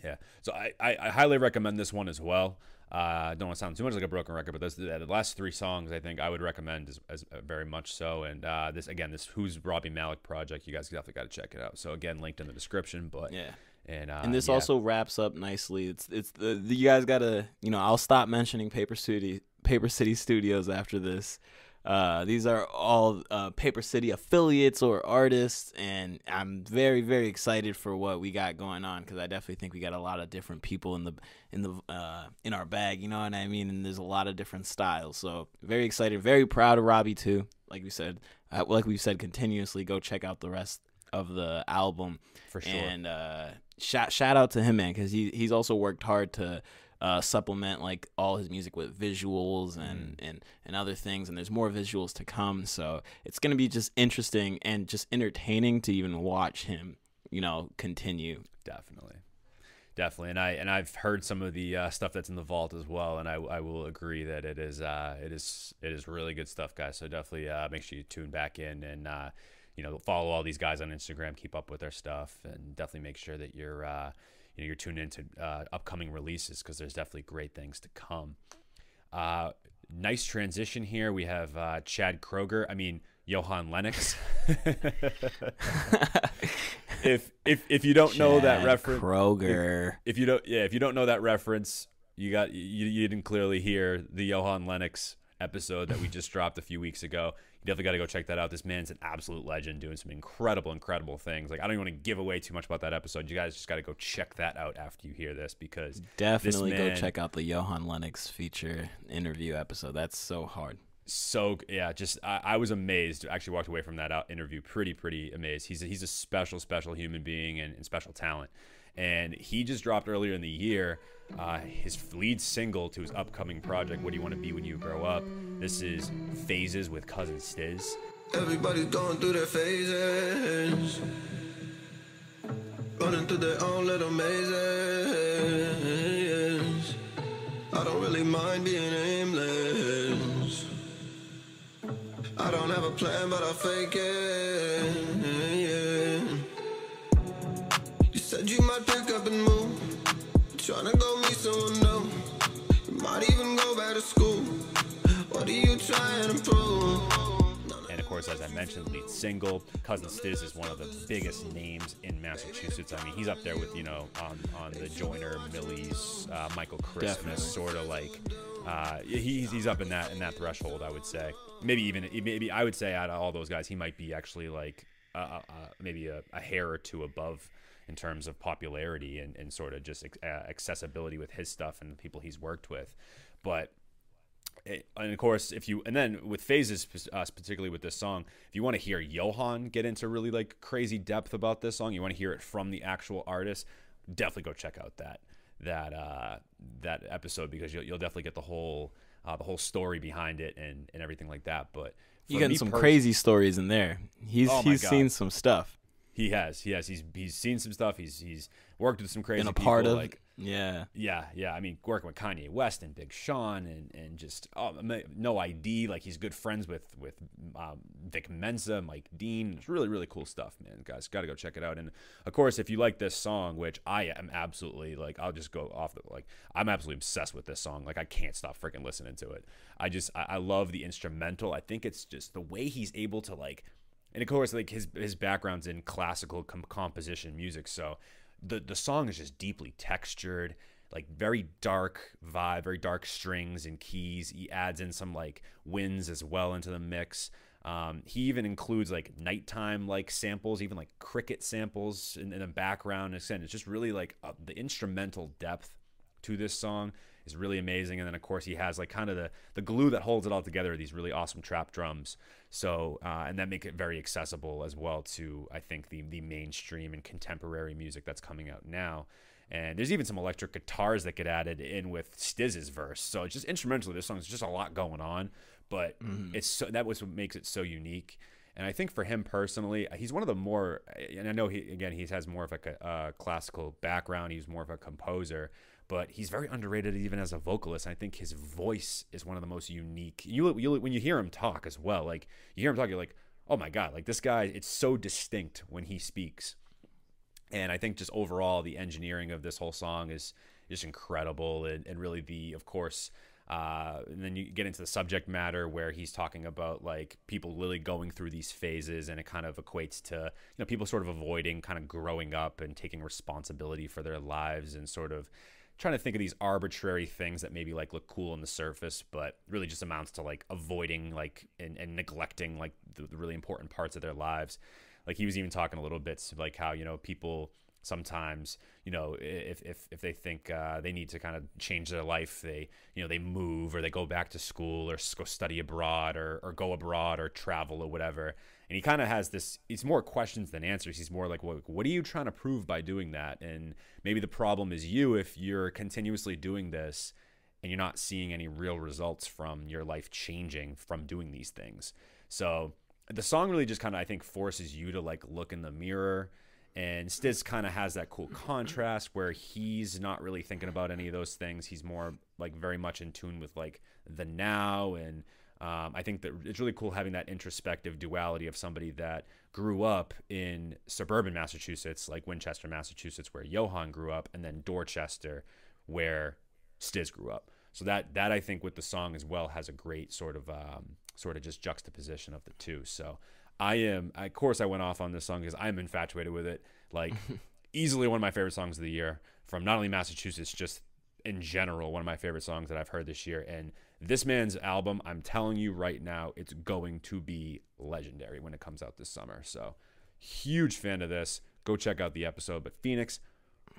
Yeah. So I, I, I highly recommend this one as well. Uh, I don't want to sound too much like a broken record, but those the, last three songs I think I would recommend as, as uh, very much so. And uh, this again, this Who's Robbie Malik project, you guys definitely got to check it out. So again, linked in the description. But Yeah. and uh, and this yeah. also wraps up nicely. It's it's the, the you guys gotta you know I'll stop mentioning Paper City Paper City Studios after this. Uh, these are all uh, Paper City affiliates or artists, and I'm very very excited for what we got going on because I definitely think we got a lot of different people in the in the uh, in our bag. You know what I mean? And there's a lot of different styles. So very excited, very proud of Robbie too. Like we said, uh, like we've said continuously, go check out the rest of the album. for sure. And uh, shout shout out to him, man, because he he's also worked hard to uh, supplement like all his music with visuals and Mm. and and other things. And there's more visuals to come, so it's gonna be just interesting and just entertaining to even watch him, you know, continue. Definitely, definitely, and I and I've heard some of the uh, stuff that's in the vault as well, and I, I will agree that it is uh, it is it is really good stuff, guys. So definitely uh, make sure you tune back in and uh, you know follow all these guys on Instagram, keep up with their stuff, and definitely make sure that you're uh, you know you're tuned into uh, upcoming releases because there's definitely great things to come. Uh, nice transition here. We have uh, Chad Kroeger. I mean Johan Lennox. if if if you don't know that reference, Kroeger. if you don't yeah if you don't know that reference you got you, you didn't clearly hear the johan lennox episode that we just dropped a few weeks ago. You definitely got to go check that out. This man's an absolute legend doing some incredible, incredible things. Like, I don't even want to give away too much about that episode. You guys just got to go check that out after you hear this because Definitely man, go check out the Johan Lennox feature interview episode. That's so hard. So yeah, just I, I was amazed. Actually, walked away from that out interview pretty pretty amazed. He's a, he's a special special human being and, and special talent. And he just dropped earlier in the year uh, his lead single to his upcoming project, What Do You Want to Be When You Grow Up? This is Phases with Cousin Stiz. Everybody's going through their phases, running through their own little mazes. I don't really mind being aimless. I don't have a plan, but I fake it. You said you might pick up and move. Tryna go meet someone new. You might even go back to school. What are you trying to prove? And of course, as I mentioned, lead single, Cousin Stiz is one of the biggest names in Massachusetts. I mean, he's up there with, you know, on, on the Joyner, Millyz, uh, Michael Christmas, Definitely. sort of like, uh, he's, he's up in that, in that threshold, I would say. Maybe even, maybe I would say out of all those guys, he might be actually like, uh, uh, uh, maybe a, a hair or two above in terms of popularity and, and sort of just uh, accessibility with his stuff and the people he's worked with. But it- and of course, if you and then with phases, uh, particularly with this song, if you want to hear Johan get into really like crazy depth about this song, you want to hear it from the actual artist, definitely go check out that that uh, that episode because you'll, you'll definitely get the whole uh, the whole story behind it and, and everything like that. But You getting some pers- crazy stories in there. He's Oh he's God. seen some stuff. He has, he has. He's he's seen some stuff. He's he's worked with some crazy Been a people, part of like yeah. Yeah, yeah. I mean, working with Kanye West and Big Sean and and just oh, no ID. Like he's good friends with with um, Vic Mensa, Mike Dean. It's really really cool stuff, man. Guys, got to go check it out. And of course, if you like this song, which I am absolutely like, I'll just go off the like, I'm absolutely obsessed with this song. Like I can't stop freaking listening to it. I just I, I love the instrumental. I think it's just the way he's able to like and of course like his his background's in classical com- composition music so the the song is just deeply textured like very dark vibe very dark strings and keys. He adds in some like winds as well into the mix. Um, he even includes like nighttime like samples even like cricket samples in, in the background. And it's just really like uh, the instrumental depth to this song is really amazing. And then of course he has like kind of the the glue that holds it all together. These really awesome trap drums. So uh, and that make it very accessible as well to I think the the mainstream and contemporary music that's coming out now. And there's even some electric guitars that get added in with Stiz's verse. So it's just instrumentally, this song is just a lot going on, but it's so, that was what makes it so unique. And I think for him personally, he's one of the more, and I know he again he has more of like a uh, classical background. He's more of a composer, but he's very underrated even as a vocalist. I think his voice is one of the most unique. You, you when you hear him talk as well, like you hear him talk, you're like, oh my god, like this guy, it's so distinct when he speaks. And I think just overall, the engineering of this whole song is just incredible, and, and really the, of course, uh, and then you get into the subject matter where he's talking about like people really going through these phases, and it kind of equates to you know people sort of avoiding kind of growing up and taking responsibility for their lives, and sort of trying to think of these arbitrary things that maybe like look cool on the surface, but really just amounts to like avoiding like and, and neglecting like the, the really important parts of their lives. Like he was even talking a little bit like how you know people sometimes you know if if, if they think uh, they need to kind of change their life they you know they move or they go back to school or go study abroad or, or go abroad or travel or whatever. And he kind of has this it's more questions than answers. He's more like what, what are you trying to prove by doing that? And maybe the problem is you if you're continuously doing this and you're not seeing any real results from your life changing from doing these things. So the song really just kind of I think forces you to like look in the mirror and Stiz kind of has that cool contrast where he's not really thinking about any of those things. He's more like very much in tune with like the now and um, I think that it's really cool having that introspective duality of somebody that grew up in suburban Massachusetts, like Winchester, Massachusetts, where Johan grew up, and then Dorchester, where Stiz grew up. So that that I think with the song as well has a great sort of um, sort of just juxtaposition of the two. So I am, of course, I went off on this song because I'm infatuated with it. Like easily one of my favorite songs of the year from not only Massachusetts, just in general, one of my favorite songs that I've heard this year. And This man's album, I'm telling you right now, it's going to be legendary when it comes out this summer. So, huge fan of this. Go check out the episode. But Phoenix,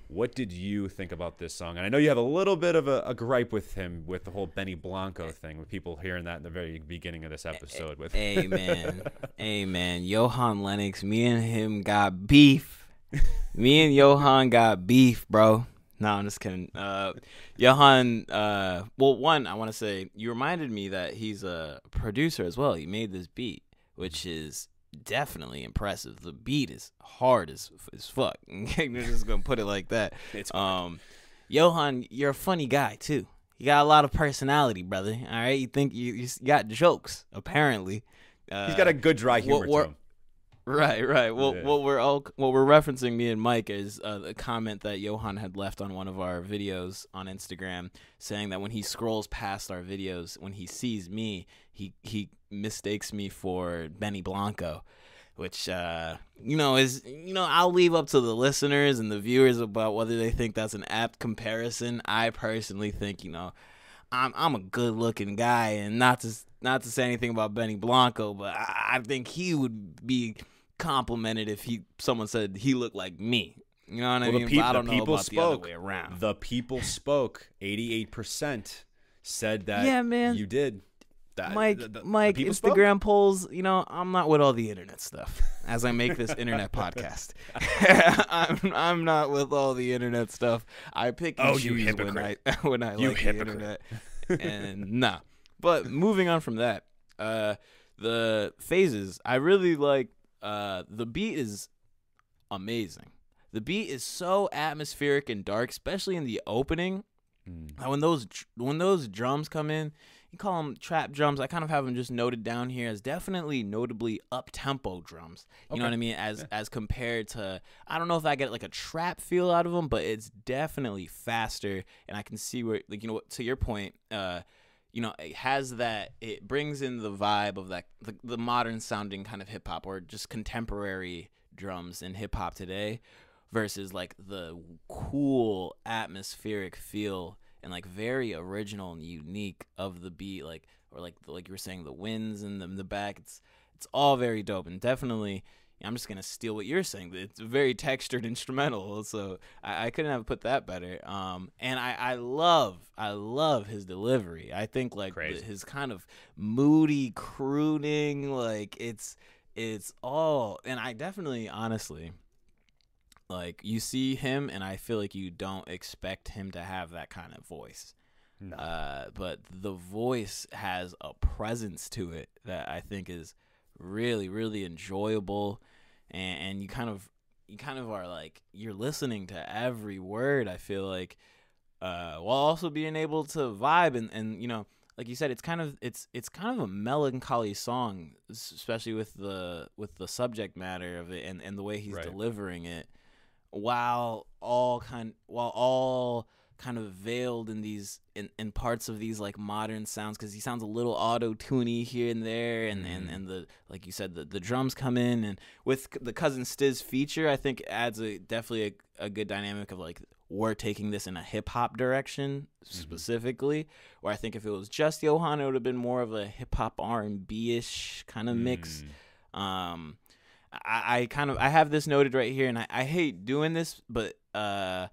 what did you think about this song? And I know you have a little bit of a, a gripe with him with the whole Benny Blanco thing, with people hearing that in the very beginning of this episode. With Amen. Amen. Johan Lennox, me and him got beef. me and Johan got beef, bro. No, I'm just kidding. Uh, Johan, uh, well, one, I want to say you reminded me that he's a producer as well. He made this beat, which is definitely impressive. The beat is hard as as fuck. I'm just gonna put it like that. It's um, Johan, you're a funny guy too. You got a lot of personality, brother. All right, you think you you got jokes apparently. Uh, he's got a good dry humor what- to him. Right, right. Well, Yeah. what we're all what we're referencing me and Mike is uh, a comment that Johan had left on one of our videos on Instagram, saying that when he scrolls past our videos, when he sees me, he he mistakes me for Benny Blanco, which uh, you know is you know I'll leave up to the listeners and the viewers about whether they think that's an apt comparison. I personally think you know I'm I'm a good looking guy, and not to not to say anything about Benny Blanco, but I, I think he would be complimented if he someone said he looked like me. You know what I Well, the, mean? peop- but I the don't know people about the other spoke. way around. The people spoke. 88% said that Yeah, man. you did. That, Mike, the- the- the Mike, spoke. Instagram polls. You know, I'm not with all the internet stuff. As I make this internet podcast, I'm I'm not with all the internet stuff. I pick and Oh, you choose when. I when I You like hypocrite. the internet. And nah, but moving on from that, uh, the phases. I really like. Uh, the beat is amazing. The beat is so atmospheric and dark, especially in the opening. Mm. When those when those drums come in, call them trap drums. I kind of have them just noted down here as definitely notably up tempo drums. You know what I mean? As as compared to I don't know if I get like a trap feel out of them, but it's definitely faster, and I can see where like you know to your point. uh you know, it has that. It brings in the vibe of that, the, the modern sounding kind of hip hop, or just contemporary drums in hip hop today, versus like the cool atmospheric feel and like very original and unique of the beat, like or like like you were saying, the winds and the, the back. It's it's all very dope and definitely. I'm just gonna steal what you're saying. It's a very textured instrumental, so I, I couldn't have put that better. Um, and I, I love, I love his delivery. I think like the- his kind of moody crooning, like it's, it's all. And I definitely, honestly, like you see him, and I feel like you don't expect him to have that kind of voice. No. Uh, but the voice has a presence to it that I think is really, really enjoyable, and, and you kind of, you kind of are like you're listening to every word. I feel like, uh, while also being able to vibe and and you know, like you said, it's kind of it's it's kind of a melancholy song, especially with the with the subject matter of it and and the way he's Right. delivering it, while all kind while all kind of veiled in these in, in parts of these like modern sounds because he sounds a little auto tuney here and there and, and Mhm. and the like you said the, the drums come in and with the cousin Stiz feature I think adds a definitely a, a good dynamic of like we're taking this in a hip hop direction specifically where I think if it was just Johan it would have been more of a hip hop R and B ish kind of mix Mm. um, I, I kind of I have this noted right here, and I, I hate doing this, but uh,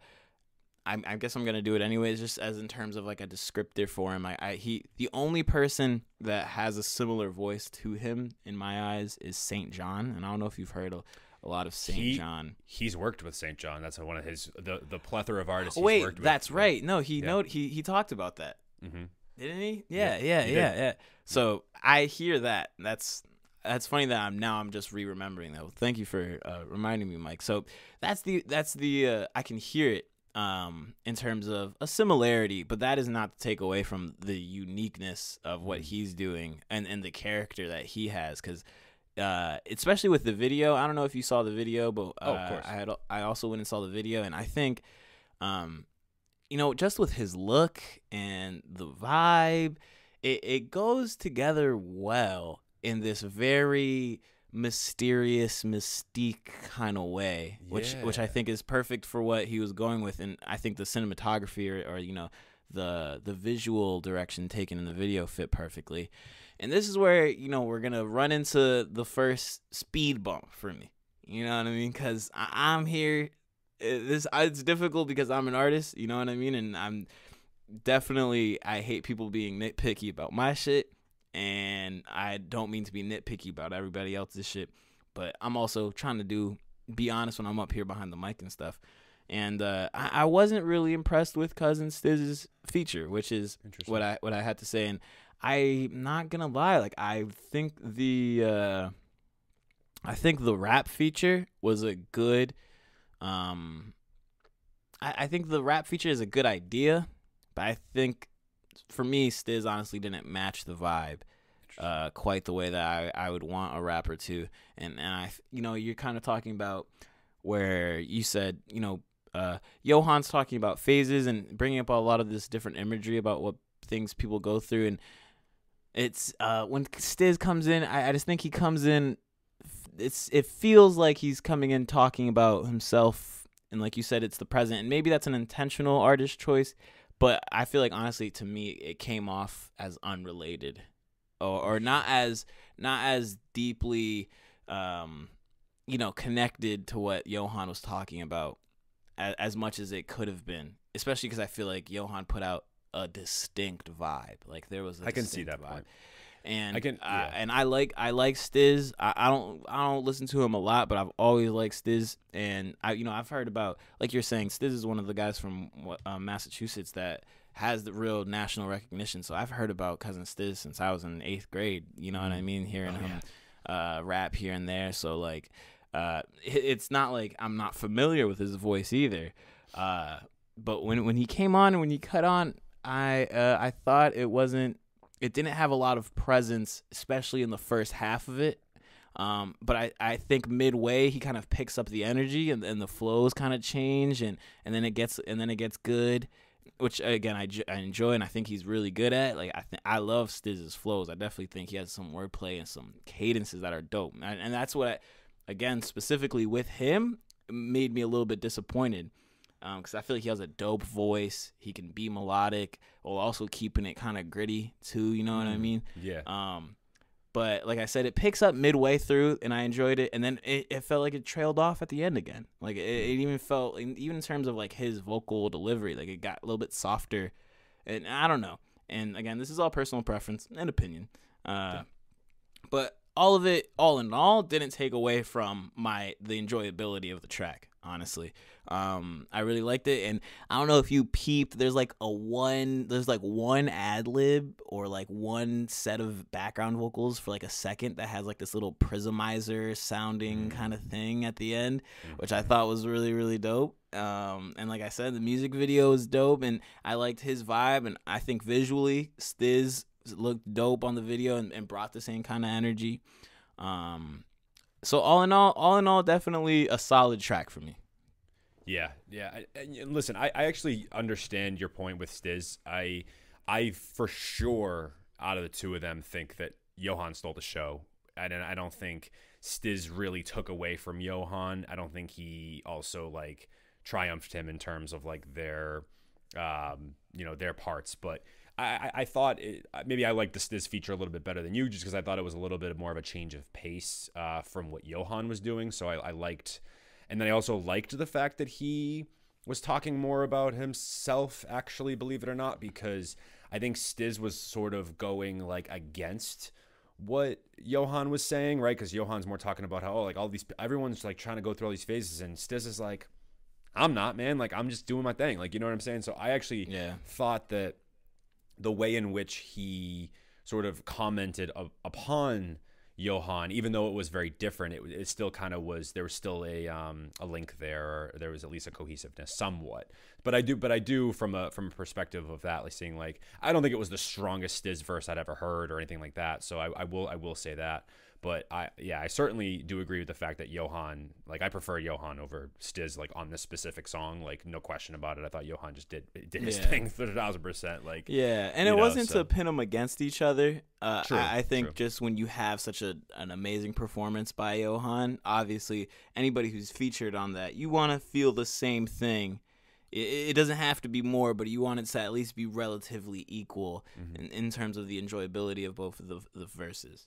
I, I guess I'm gonna do it anyways, just as in terms of like a descriptor for him. I, I he the only person that has a similar voice to him in my eyes is St. JHN, and I don't know if you've heard a, a lot of Saint He- John. He's worked with St. JHN. That's one of his the the plethora of artists. Oh, he's wait, worked with. that's right. No, he Yeah. note he he talked about that. hmm Didn't he? Yeah, Yeah, yeah, yeah, yeah. So I hear that. That's that's funny that I'm now I'm just re-remembering that. Well, thank you for uh, reminding me, Mike. So that's the that's the uh, I can hear it um in terms of a similarity, but that is not to take away from the uniqueness of what Mm. he's doing and and the character that he has because. Uh, especially with the video, I don't know if you saw the video, but uh, Oh, of course. I had I also went and saw the video, and I think, um, you know, just with his look and the vibe, it, it goes together well in this very mysterious mystique kind of way which which i think is perfect for what he was going with and i think the cinematography or, or you know the the visual direction taken in the video fit perfectly. And this is where, you know, we're to run into the first speed bump for me. You know what I mean? Cuz I'm here uh, this it's difficult because I'm an artist, you know what I mean? And I'm definitely I hate people being nitpicky about my shit and I don't mean to be nitpicky about everybody else's shit, but I'm also trying to do be honest when I'm up here behind the mic and stuff. And uh, I, I, wasn't really impressed with Cousin Stiz's feature, which is what I what I had to say. And I'm not gonna lie, like I think the uh, I think the rap feature was a good um I, I think the rap feature is a good idea, but I think for me, Stiz honestly didn't match the vibe uh, quite the way that I, I would want a rapper to. And, and I, you know, you're kind of talking about where you said, you know, uh, Johan's talking about phases and bringing up a lot of this different imagery about what things people go through. And it's uh, when Stiz comes in, I, I just think he comes in. It's it feels like he's coming in talking about himself, and like you said, it's the present. And maybe that's an intentional artist choice, but I feel like honestly, to me, it came off as unrelated, or or not as not as deeply, um, you know, connected to what Johan was talking about, as, as much as it could have been. Especially because I feel like Johan put out a distinct vibe. Like there was, I can see that vibe. Point. And I can, yeah. uh, and I like I like Stiz. I, I, don't I don't listen to him a lot, but I've always liked Stiz. And I you know I've heard about like you're saying Stiz is one of the guys from uh, Massachusetts that has the real national recognition. So I've heard about Cousin Stiz since I was in eighth grade. You know what I mm. mean? Hearing oh, him yeah. uh, rap here and there. So like, uh, it, it's not like I'm not familiar with his voice either. Uh, but when when he came on and when he cut on, I uh, I thought it wasn't it didn't have a lot of presence, especially in the first half of it. Um, but I, I think midway he kind of picks up the energy and, and the flows kind of change and, and then it gets and then it gets good, which again I, I enjoy and I think he's really good at. Like I think I love Stiz's flows. I definitely think he has some wordplay and some cadences that are dope. And, and that's what I, again specifically with him made me a little bit disappointed because um, I feel like he has a dope voice. He can be melodic while also keeping it kind of gritty too. You know what I mm, mean? Yeah. Um, but like I said, it picks up midway through, and I enjoyed it. And then it, it felt like it trailed off at the end again. Like it, it even felt, even in terms of like his vocal delivery, like it got a little bit softer. And I don't know. And again, this is all personal preference and opinion. Uh, yeah. But all of it, all in all, didn't take away from my the enjoyability of the track honestly. Um, I really liked it, and I don't know if you peeped. There's like a one. There's like one ad lib or like one set of background vocals for like a second that has like this little prismizer sounding mm. kind of thing at the end, which I thought was really really dope. Um, and like I said, the music video is dope, and I liked his vibe, and I think visually, Stiz looked dope on the video and, and brought the same kind of energy. Um, so all in all, all in all, definitely a solid track for me. Yeah, yeah. And listen, I, I actually understand your point with Stiz. I, I for sure out of the two of them think that Johan stole the show, and I don't think Stiz really took away from Johan. I don't think he also like triumphed him in terms of like their, um, you know, their parts, but I, I thought it, maybe I liked this this feature a little bit better than you, just because I thought it was a little bit more of a change of pace uh, from what Johan was doing. So I, I liked, and then I also liked the fact that he was talking more about himself. Actually, believe it or not, because I think Stiz was sort of going like against what Johan was saying, right? Because Johan's more talking about how oh, like all these everyone's like trying to go through all these phases, and Stiz is like, I'm not, man. Like I'm just doing my thing. Like you know what I'm saying. So I actually yeah. thought that the way in which he sort of commented upon Johan, even though it was very different, it, it still kind of was. There was still a um, a link there. there was at least a cohesiveness, somewhat. But I do, but I do from a from a perspective of that, like seeing like I don't think it was the strongest Stiz verse I'd ever heard or anything like that. So I, I will I will say that. But I yeah, I certainly do agree with the fact that Johan, like I prefer Johan over Stiz, like on this specific song, like no question about it. I thought Johan just did did his yeah. thing for a thousand percent. Like yeah, and it know, wasn't so. to pin them against each other. Uh, true, I, I think true. just when you have such a an amazing performance by Johan, obviously anybody who's featured on that, you want to feel the same thing it, doesn't have to be more, but you want it to at least be relatively equal Mm-hmm. in, in terms of the enjoyability of both of the, the verses.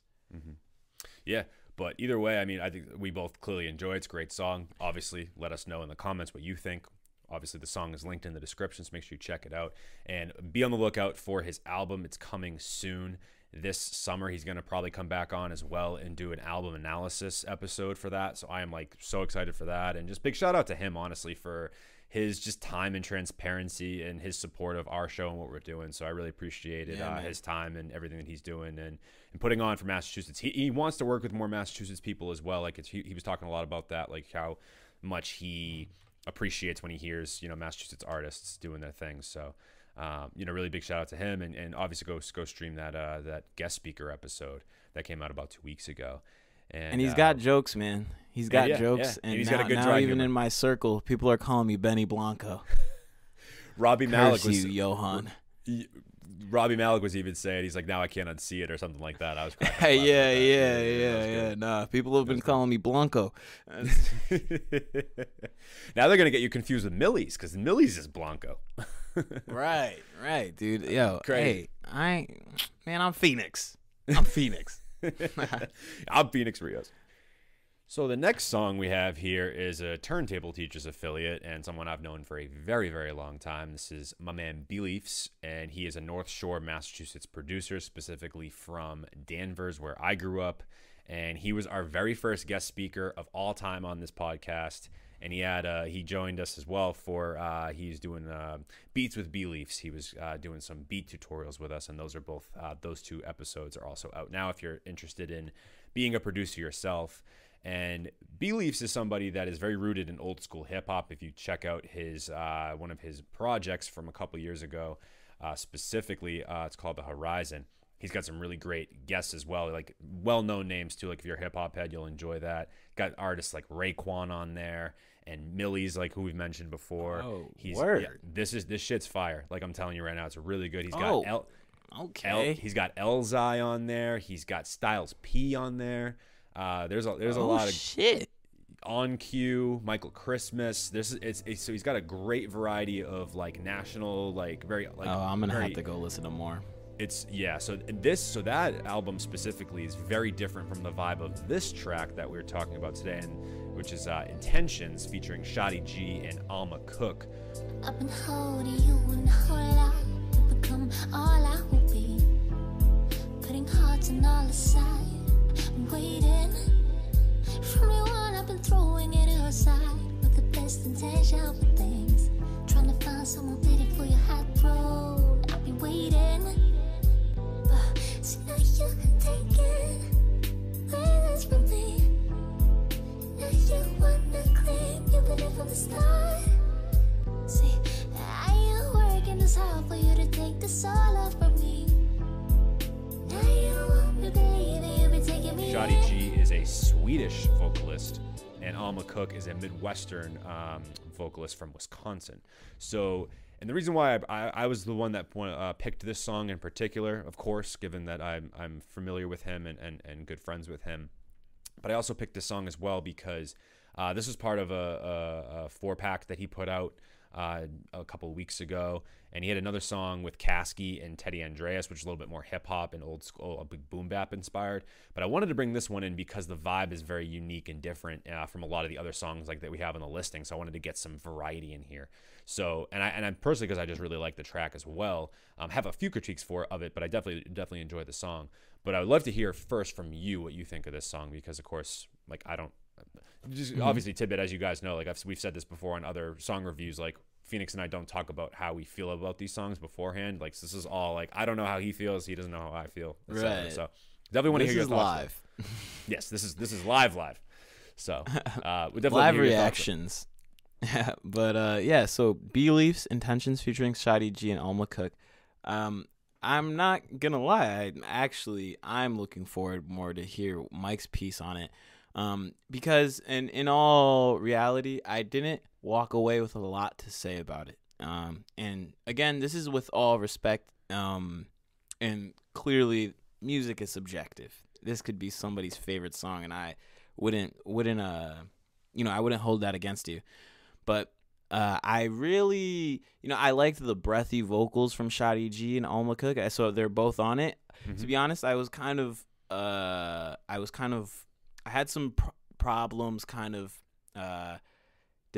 Yeah, but either way, I mean, I think we both clearly enjoy it. It's a great song. Obviously, let us know in the comments what you think. Obviously, the song is linked in the description, so make sure you check it out. And be on the lookout for his album. It's coming soon. This summer, he's going to probably come back on as well and do an album analysis episode for that. So I am like so excited for that. And just big shout out to him, honestly, for his just time and transparency and his support of our show and what we're doing. So I really appreciated Yeah, uh, his time and everything that he's doing and, and putting on for Massachusetts. He, he wants to work with more Massachusetts people as well. Like it's, he, he was talking a lot about that, like how much he appreciates when he hears, you know, Massachusetts artists doing their thing. So, um, you know, really big shout out to him and, and obviously go, go stream that, uh, that guest speaker episode that came out about two weeks ago. And, And he's uh, got jokes, man. He's got yeah, jokes, yeah. and, he's now, got a good now even humor. in my circle, people are calling me Benny Blanco. Robbie Malik Curse was, you, Johan. he- Robbie Malik was even saying, he's like, now I can't unsee it or something like that. I was up yeah, yeah, yeah, yeah. Nah, people have been calling me Blanco. Now they're gonna get you confused with Millyz because Millyz is Blanco. right, right, dude. Yo, Crazy. hey, I, man, I'm Phoenix. I'm Phoenix. I'm Phoenix Rios. So the next song we have here is a Turntable Teachers affiliate and someone I've known for a very, very long time. This is my man Beliefs, and he is a North Shore, Massachusetts producer, specifically from Danvers, where I grew up. And he was our very first guest speaker of all time on this podcast. And he had uh, he joined us as well for uh, he's doing uh, beats with Beliefs. He was uh, doing some beat tutorials with us, and those are both uh, those two episodes are also out now. If you're interested in being a producer yourself, and Beliefs is somebody that is very rooted in old school hip hop. If you check out his uh, one of his projects from a couple years ago, specifically, it's called The Horizon. He's got some really great guests as well, like well known names too. Like if you're a hip hop head, you'll enjoy that. Got artists like Raekwon on there and Millyz like who we've mentioned before. Oh, he's word. yeah, this is this shit's fire. Like I'm telling you right now, it's really good. He's got Oh, El, El, Okay. he's got Elzhi on there. He's got Styles P on there. Uh, there's a there's a oh, lot of shit. on cue Michael Christmas. This is it's, it's so he's got a great variety of like national like very like oh, I'm gonna very, have to go listen to more. It's yeah so this so that album specifically is very different from the vibe of this track that we are talking about today and which is uh, intentions featuring Shotty G and Alma Cook. Throwing it aside with the best intention things. Trying to find someone Vocalist, and Alma Cook is a Midwestern um, vocalist from Wisconsin. So, and the reason why I, I, I was the one that uh, picked this song in particular, of course, given that I'm, I'm familiar with him and, and, and good friends with him, but I also picked this song as well because uh, this was part of a, a, a four pack that he put out uh, a couple weeks ago, and he had another song with Kasky and Teddy Andreas, which is a little bit more hip hop and old school, a big boom bap inspired. But I wanted to bring this one in because the vibe is very unique and different uh, from a lot of the other songs like that we have on the listing. So I wanted to get some variety in here. So and I and I'm personally because I just really like the track as well. Um, have a few critiques for of it, but I definitely definitely enjoy the song. But I would love to hear first from you what you think of this song because of course like I don't just obviously tidbit as you guys know like I've, we've said this before on other song reviews like phoenix and i don't talk about how we feel about these songs beforehand like this is all like i don't know how he feels he doesn't know how i feel. Right. so definitely want to hear your thoughts live. yes this is this is live live so uh we definitely live hear your thoughts. reactions. but uh, yeah, so Beliefs Intentions featuring Shotty G and Alma Cook. Um, I'm not gonna lie, I actually I'm looking forward more to hear Mike's piece on it. Um, because in in all reality, I didn't walk away with a lot to say about it. Um, and again, this is with all respect. Um, and clearly, music is subjective. This could be somebody's favorite song, and I wouldn't wouldn't uh you know I wouldn't hold that against you. But uh, I really, you know, I liked the breathy vocals from Shotty G and Alma Cook. I- So they're both on it. Mm-hmm. To be honest, I was kind of, uh, I was kind of, I had some pr- problems kind of uh,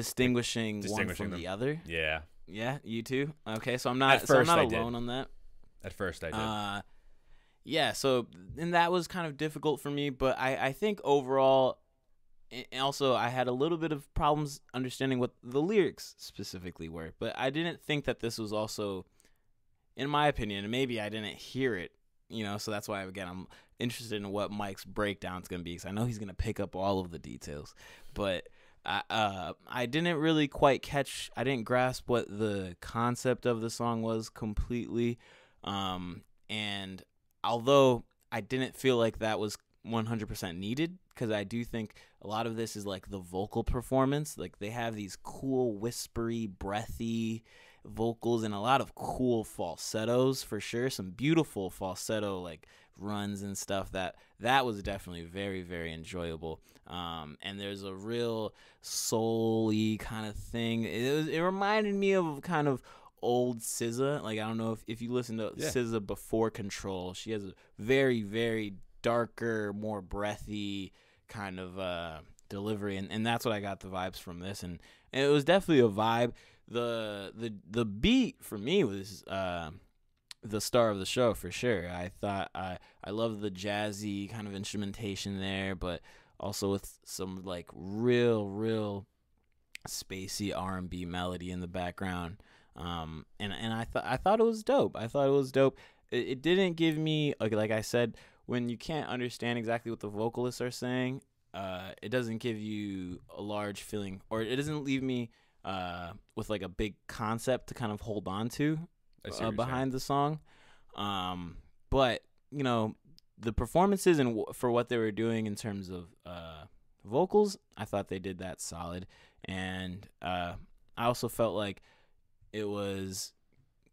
distinguishing, one from them. the other. Yeah. Yeah, you too. Okay, so I'm not, At so I'm not alone on that. At first, I did. Uh, yeah, so and that was kind of difficult for me, but I I think overall, and also I had a little bit of problems understanding what the lyrics specifically were, but I didn't think that this was also, in my opinion, and maybe I didn't hear it, you know, so that's why again I'm interested in what Mike's breakdown's gonna be, because I know he's gonna pick up all of the details, but. I, uh, I didn't really quite catch. I didn't grasp what the concept of the song was completely. Um, and although I didn't feel like that was 100% needed, because I do think a lot of this is like the vocal performance. Like they have these cool, whispery, breathy vocals and a lot of cool falsettos for sure. Some beautiful falsetto like runs and stuff that that was definitely very very enjoyable um and there's a real soul-y kind of thing it was it reminded me of kind of old SZA. Like I don't know if, if you listen to Yeah. SZA before Control, she has a very very darker, more breathy kind of uh, delivery, and, and that's what I got the vibes from this, and, and it was definitely a vibe. The the the beat for me was uh, the star of the show for sure. I thought I I love the jazzy kind of instrumentation there, but also with some like real real spacey R&B melody in the background. Um, and and I thought I thought it was dope. I thought it was dope. It, it didn't give me like like I said when you can't understand exactly what the vocalists are saying. Uh, it doesn't give you a large feeling, or it doesn't leave me uh with like a big concept to kind of hold on to I see what uh, behind the song. Um, but you know, the performances and w- for what they were doing in terms of uh, vocals, I thought they did that solid. And uh, I also felt like it was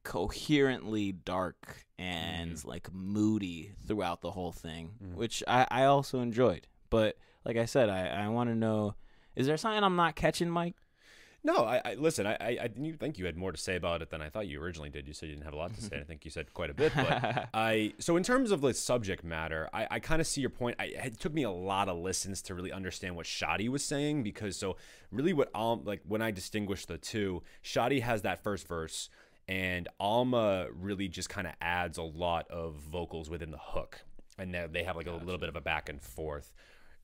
coherently dark and like moody throughout the whole thing, which I, I also enjoyed. But like I said, I, I want to know is there something I'm not catching, Mike? No, I, I listen. I, I, I think you had more to say about it than I thought you originally did. You said you didn't have a lot to say. I think you said quite a bit. But I, so in terms of like subject matter, I, I kind of see your point. I, it took me a lot of listens to really understand what Shadi was saying because so really what Alm like when I distinguish the two, Shadi has that first verse, and Alma really just kind of adds a lot of vocals within the hook, and they- they have like a little bit of a back and forth.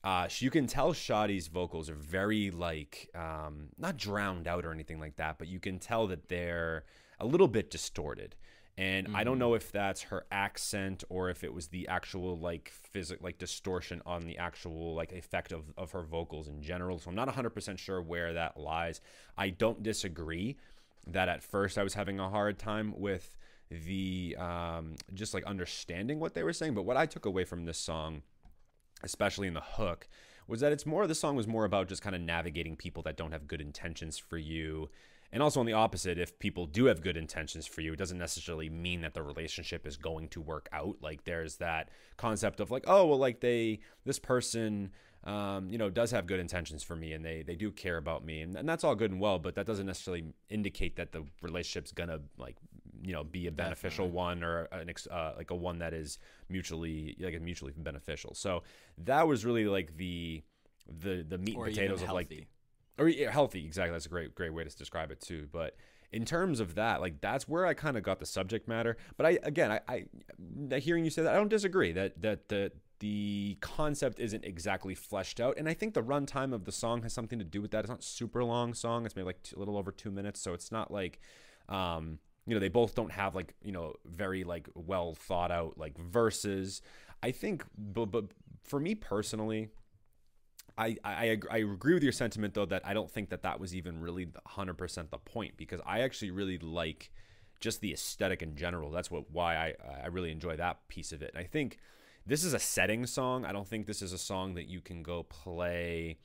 Uh, you can tell Shadi's vocals are very like um, not drowned out or anything like that, but you can tell that they're a little bit distorted. And I don't know if that's her accent or if it was the actual like physic like distortion on the actual like effect of, of her vocals in general. So I'm not 100% sure where that lies. I don't disagree that at first I was having a hard time with the um, just like understanding what they were saying. But what I took away from this song especially in the hook, was that it's more the song was more about just kind of navigating people that don't have good intentions for you. And also on the opposite, if people do have good intentions for you, it doesn't necessarily mean that the relationship is going to work out. Like there's that concept of like, oh well, like they this person um, you know, does have good intentions for me and they they do care about me and, and that's all good and well, but that doesn't necessarily indicate that the relationship's gonna like you know be a beneficial one or an ex, uh, like a one that is mutually like a mutually beneficial. So that was really like the the the meat Or and potatoes of like or yeah, healthy. Exactly. That's a great great way to describe it too. But in terms of that like that's where i kind of got the subject matter. But i again i i hearing you say that i don't disagree that that the the concept isn't exactly fleshed out. And i think the runtime of the song has something to do with that. It's not super long song. It's maybe like two, a little over two minutes. So it's not like um you know they both don't have like you know very like well thought out like verses i think but, but for me personally I, I I agree with your sentiment though that I don't think that that was even really 100% the point because I actually really like just the aesthetic in general. That's what why I I really enjoy that piece of it. And I think this is a setting song. I don't think this is a song that you can go play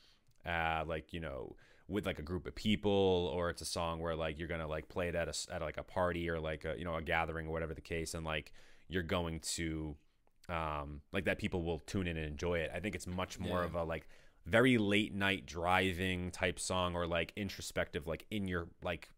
uh like, you know, with like a group of people or it's a song where like you're going to like play it at a at like a party or like a, you know, a gathering or whatever the case and like you're going to um like that people will tune in and enjoy it. I think it's much more Yeah. of a like very late night driving type song or like introspective, like in your like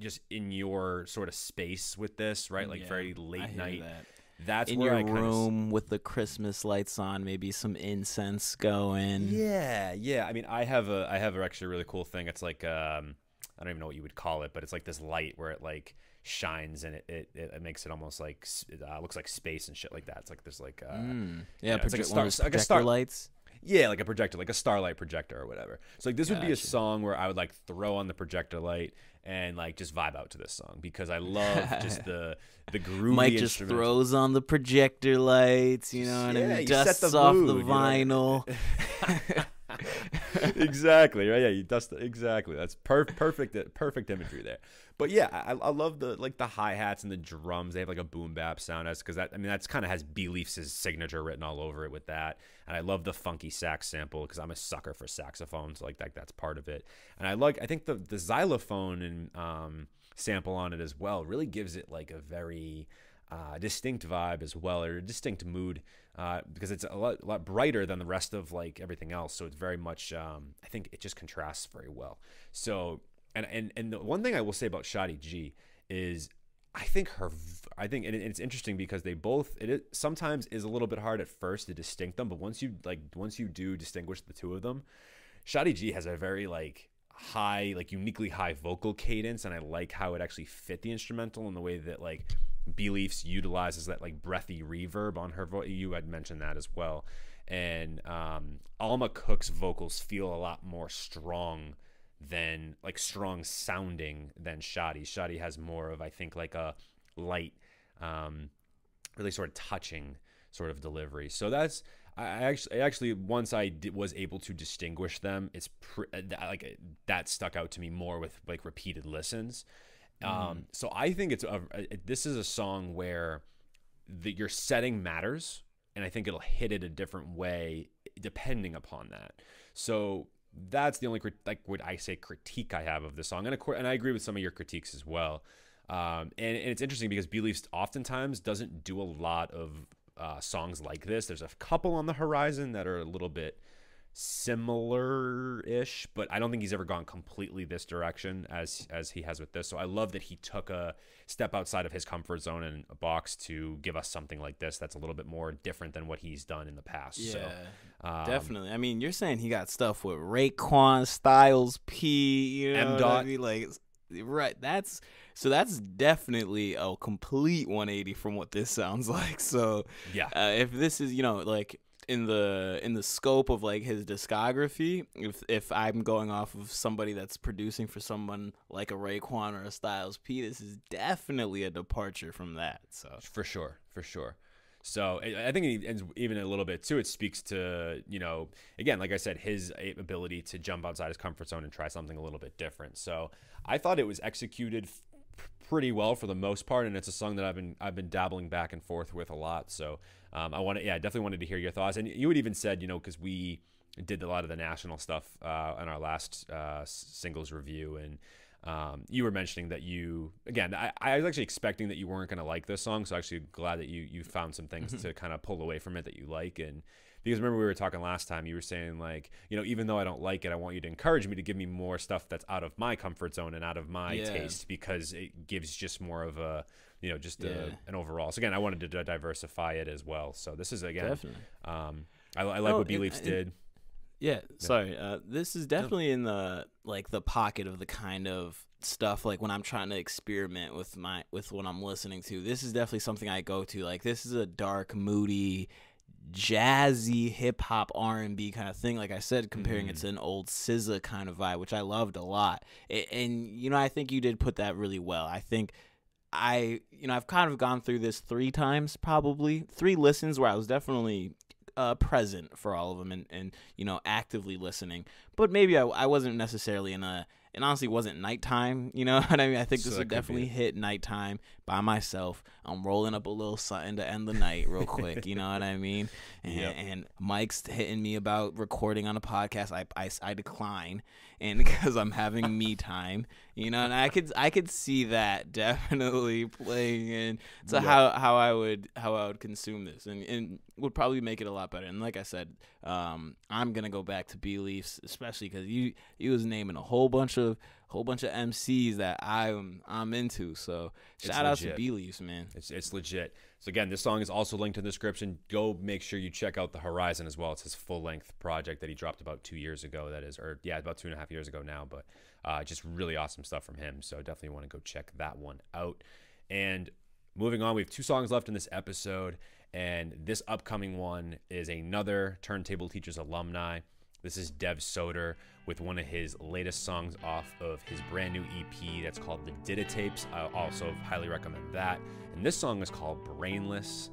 just in your sort of space with this, right? Like Yeah, very late night. that. That's in where your I kind of room with the Christmas lights on, maybe some incense going. Yeah, yeah. I mean, I have a I have a actually a really cool thing. It's like um I don't even know what you would call it, but it's like this light where it like shines and it it, it makes it almost like it uh, looks like space and shit like that. It's like there's like uh Mm. Yeah, it's like a star- one of those like a star- lights. Yeah, like a projector, like a starlight projector or whatever. So like this would be a song where I would like throw on the projector light and like just vibe out to this song because I love just the the groovy Mike just throws on the projector lights, you know what Yeah, I mean? Dusts the off mood, the you know? exactly right. Yeah, you dust exactly. That's per- perfect. Perfect imagery there. But yeah, I, I love the like the hi hats and the drums. They have like a boom bap sound as because that I mean that's kind of has Beliefs' signature written all over it with that. And I love the funky sax sample because I'm a sucker for saxophones. Like that that's part of it. And I like I think the the xylophone and um, sample on it as well really gives it like a very uh, distinct vibe as well, or a distinct mood, uh, because it's a lot, a lot brighter than the rest of like everything else. So it's very much, um, I think it just contrasts very well. So, and and and the one thing I will say about Shadi G is, I think her, I think, and it's interesting because they both, it is, sometimes is a little bit hard at first to distinct them, but once you like, once you do distinguish the two of them, Shadi G has a very like high, like uniquely high vocal cadence, and I like how it actually fit the instrumental in the way that like Beliefs utilizes that like breathy reverb on her voice. You had mentioned that as well, and um, Alma Cook's vocals feel a lot more strong than like strong sounding than Shadi. Shadi has more of I think like a light, um, really sort of touching sort of delivery. So that's I actually actually once I was able to distinguish them, it's uh, like that stuck out to me more with like repeated listens. Um, so I think it's a, a- this is a song where the, your setting matters, and I think it'll hit it a different way depending upon that. So that's the only crit- like what I say critique I have of the song, and of course, and I agree with some of your critiques as well. Um, and, and it's interesting because Beliefs oftentimes doesn't do a lot of uh, songs like this. There's a couple on the horizon that are a little bit similar-ish, but I don't think he's ever gone completely this direction as as he has with this. So I love that he took a step outside of his comfort zone and a box to give us something like this that's a little bit more different than what he's done in the past. Yeah, so, um, definitely. I mean, you're saying he got stuff with Raekwon, Styles, P, you know M. what I Dot. mean? Like, right? That's so. That's definitely a complete 180 from what this sounds like. So, Yeah. uh, if this is you know like in the in the scope of like his discography, if if I'm going off of somebody that's producing for someone like a Raekwon or a Styles P, this is definitely a departure from that. So. for sure for sure so I think even a little bit too. It speaks to you know again, like I said, his ability to jump outside his comfort zone and try something a little bit different. So I thought it was executed pretty well for the most part, and it's a song that I've been I've been dabbling back and forth with a lot. So um, I want to yeah, I definitely wanted to hear your thoughts. And you had even said you know because we did a lot of the national stuff uh, in our last uh, singles review and. Um, you were mentioning that you again. I, I was actually expecting that you weren't going to like this song, so I'm actually glad that you you found some things to kind of pull away from it that you like. And because remember we were talking last time, you were saying like you know even though I don't like it, I want you to encourage me to give me more stuff that's out of my comfort zone and out of my Yeah. taste because it gives just more of a you know just Yeah. a, an overall. So again, I wanted to di- diversify it as well. So this is again, Definitely. um, I, I like No, what Beliefs and- did. Yeah, sorry. Uh, this is definitely in the like the pocket of the kind of stuff like when I'm trying to experiment with my with what I'm listening to. This is definitely something I go to. Like this is a dark, moody, jazzy hip hop R and B kind of thing. Like I said, comparing it to an old SZA kind of vibe, which I loved a lot. And you know, I think you did put that really well. I think I, you know, I've kind of gone through this three times, probably three listens where I was definitely uh, present for all of them and, and you know actively listening. But maybe I, I wasn't necessarily in a. It honestly wasn't nighttime, you know what I mean? I think this would definitely hit nighttime by myself. I'm rolling up a little something to end the night real quick, you know what I mean? And, Yep. and Mike's hitting me about recording on a podcast. I, I, I decline, and because I'm having me time, You know, and I could I could see that definitely playing in to Yeah. how how I would how I would consume this, and and would probably make it a lot better. And like I said, um, I'm gonna go back to B Leafs, especially because you you was naming a whole bunch of whole bunch of MCs that I'm I'm into. So It's shout out to legit. B Leafs, man. It's, it's legit. So again, this song is also linked in the description. Go make sure you check out the Horizon as well. It's his full length project that he dropped about two years ago. That is, or yeah, about two and a half years ago now. But uh, just really awesome stuff from him. So definitely want to go check that one out. And moving on, we have two songs left in this episode, and this upcoming one is another Turntable Teachers alumni. This is Dev Soder with one of his latest songs off of his brand new EP that's called The Did It Tapes. I also highly recommend that. And this song is called Brainless.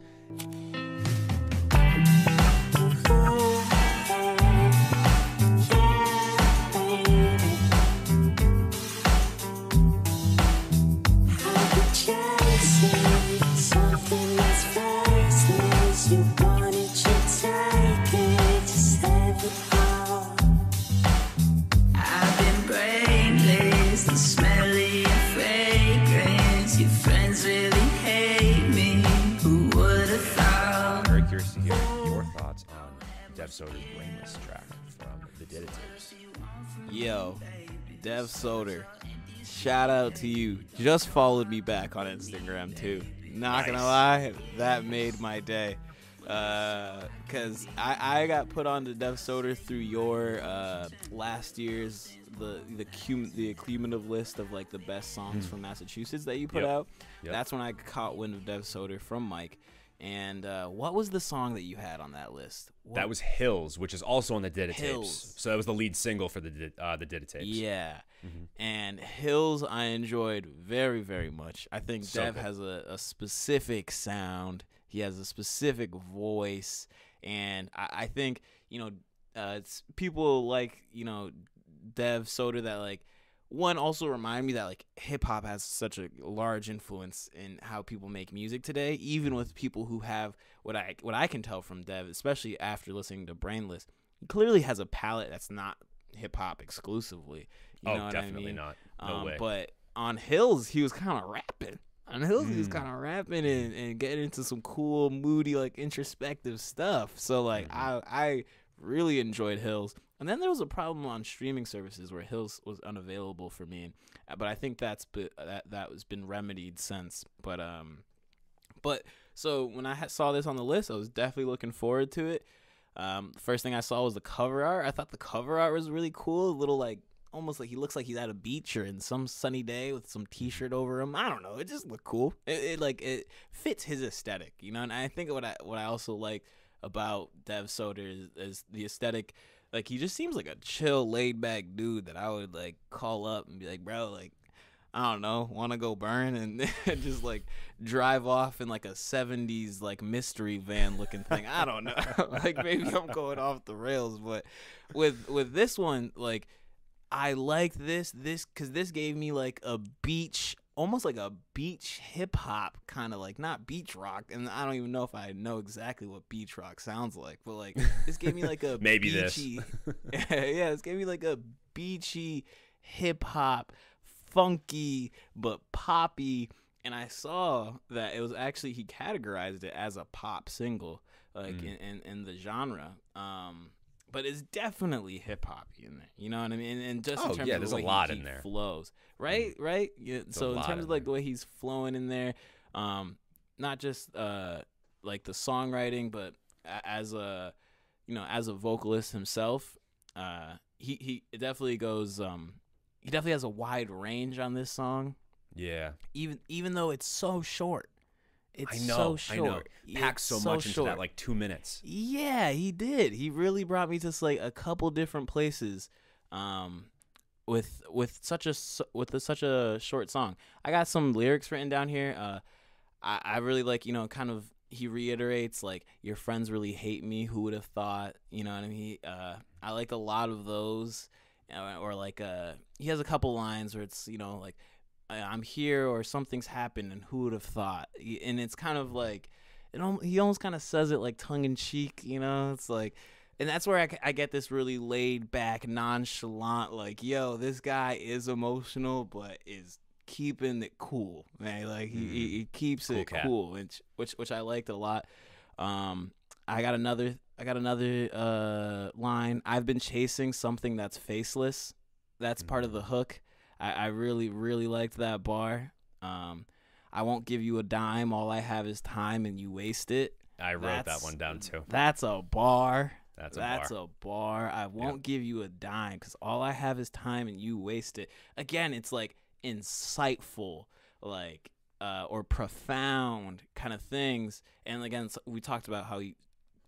Dev Soder's Brainless track from The It Yo, Dev Soder, shout out to you. Just followed me back on Instagram too. Not gonna lie, that made my day. Uh, cause I, I got put on to Dev Soder through your uh, last year's the the cum, the accumulative list of like the best songs from Massachusetts that you put Yep. out. Yep. That's when I caught wind of Dev Soder from Mike. And uh, what was the song that you had on that list? What- That was Hills, which is also on The Did It Tapes. So that was the lead single for the uh, The Did It Tapes. Yeah. Mm-hmm. And Hills I enjoyed very, very much. I think So Dev good. has a, a specific sound. He has a specific voice. And I, I think, you know, uh, it's people like, you know, Dev Soder that like one also remind me that like hip hop has such a large influence in how people make music today, even with people who have what I what I can tell from Dev, especially after listening to Brainless, he clearly has a palette that's not hip hop exclusively. You oh, definitely I mean? not. No um, way. But on Hills, he was kind of rapping. On Hills, he was Mm. kind of rapping and, and getting into some cool, moody, like introspective stuff. So like Mm-hmm. I I really enjoyed Hills. And then there was a problem on streaming services where Hills was unavailable for me. Uh, But I think that's be, that that was been remedied since. But um, but so when I saw this on the list, I was definitely looking forward to it. Um, first thing I saw was the cover art. I thought the cover art was really cool. A little like almost like he looks like he's at a beach or in some sunny day with some t-shirt over him. I don't know. It just looked cool. It, it like it fits his aesthetic, you know. And I think what I what I also like about Dev Soder is, is the aesthetic. Like he just seems like a chill, laid back dude that I would like call up and be like, bro, like I don't know, want to go burn and just like drive off in like a 70s like mystery van looking thing. I don't know. like maybe I'm going off the rails, but with with this one like I like this this cuz this gave me like a beach almost like a beach hip hop kind of like not beach rock and I don't even know if I know exactly what beach rock sounds like, but like this gave me like a Maybe this. beachy yeah, this gave me like a beachy hip hop funky but poppy and i saw that it was actually he categorized it as a pop single like Mm. in, in, in the genre um but it's definitely hip hoppy in there you know what i mean and, just in Oh, terms yeah, of there's the a lot he, in there. Flows right right yeah so in terms in of like there. the way he's flowing in there um not just uh like the songwriting but as a you know as a vocalist himself uh he he definitely goes um he definitely has a wide range on this song yeah. even even though it's so short it's I know. so I short know. Packed so, so much into that like two minutes. Yeah, he did. He really brought me to like a couple different places, um, with with such a with a, such a short song. I got some lyrics written down here. Uh, I I really like you know kind of he reiterates like your friends really hate me. Who would have thought? You know what I mean? He, uh, I like a lot of those, uh, or like uh, he has a couple lines where it's you know like I- I'm here or something's happened and who would have thought? And it's kind of like it al- he almost kind of says it like tongue in cheek, you know? It's like and that's where I get this really laid back, nonchalant, like, yo, this guy is emotional, but is keeping it cool, man. Like he, he, he keeps Cool it cat. cool, which which which I liked a lot. Um, I got another I got another uh line. I've been chasing something that's faceless. That's part of the hook. I, I really really liked that bar. Um, I won't give you a dime. All I have is time, and you waste it. I wrote that one down too. That's a bar. That's a bar. That's bar. a bar. I won't give you a dime because all I have is time and you waste it. Again, it's like insightful, like uh, or profound kind of things. And again, we talked about how he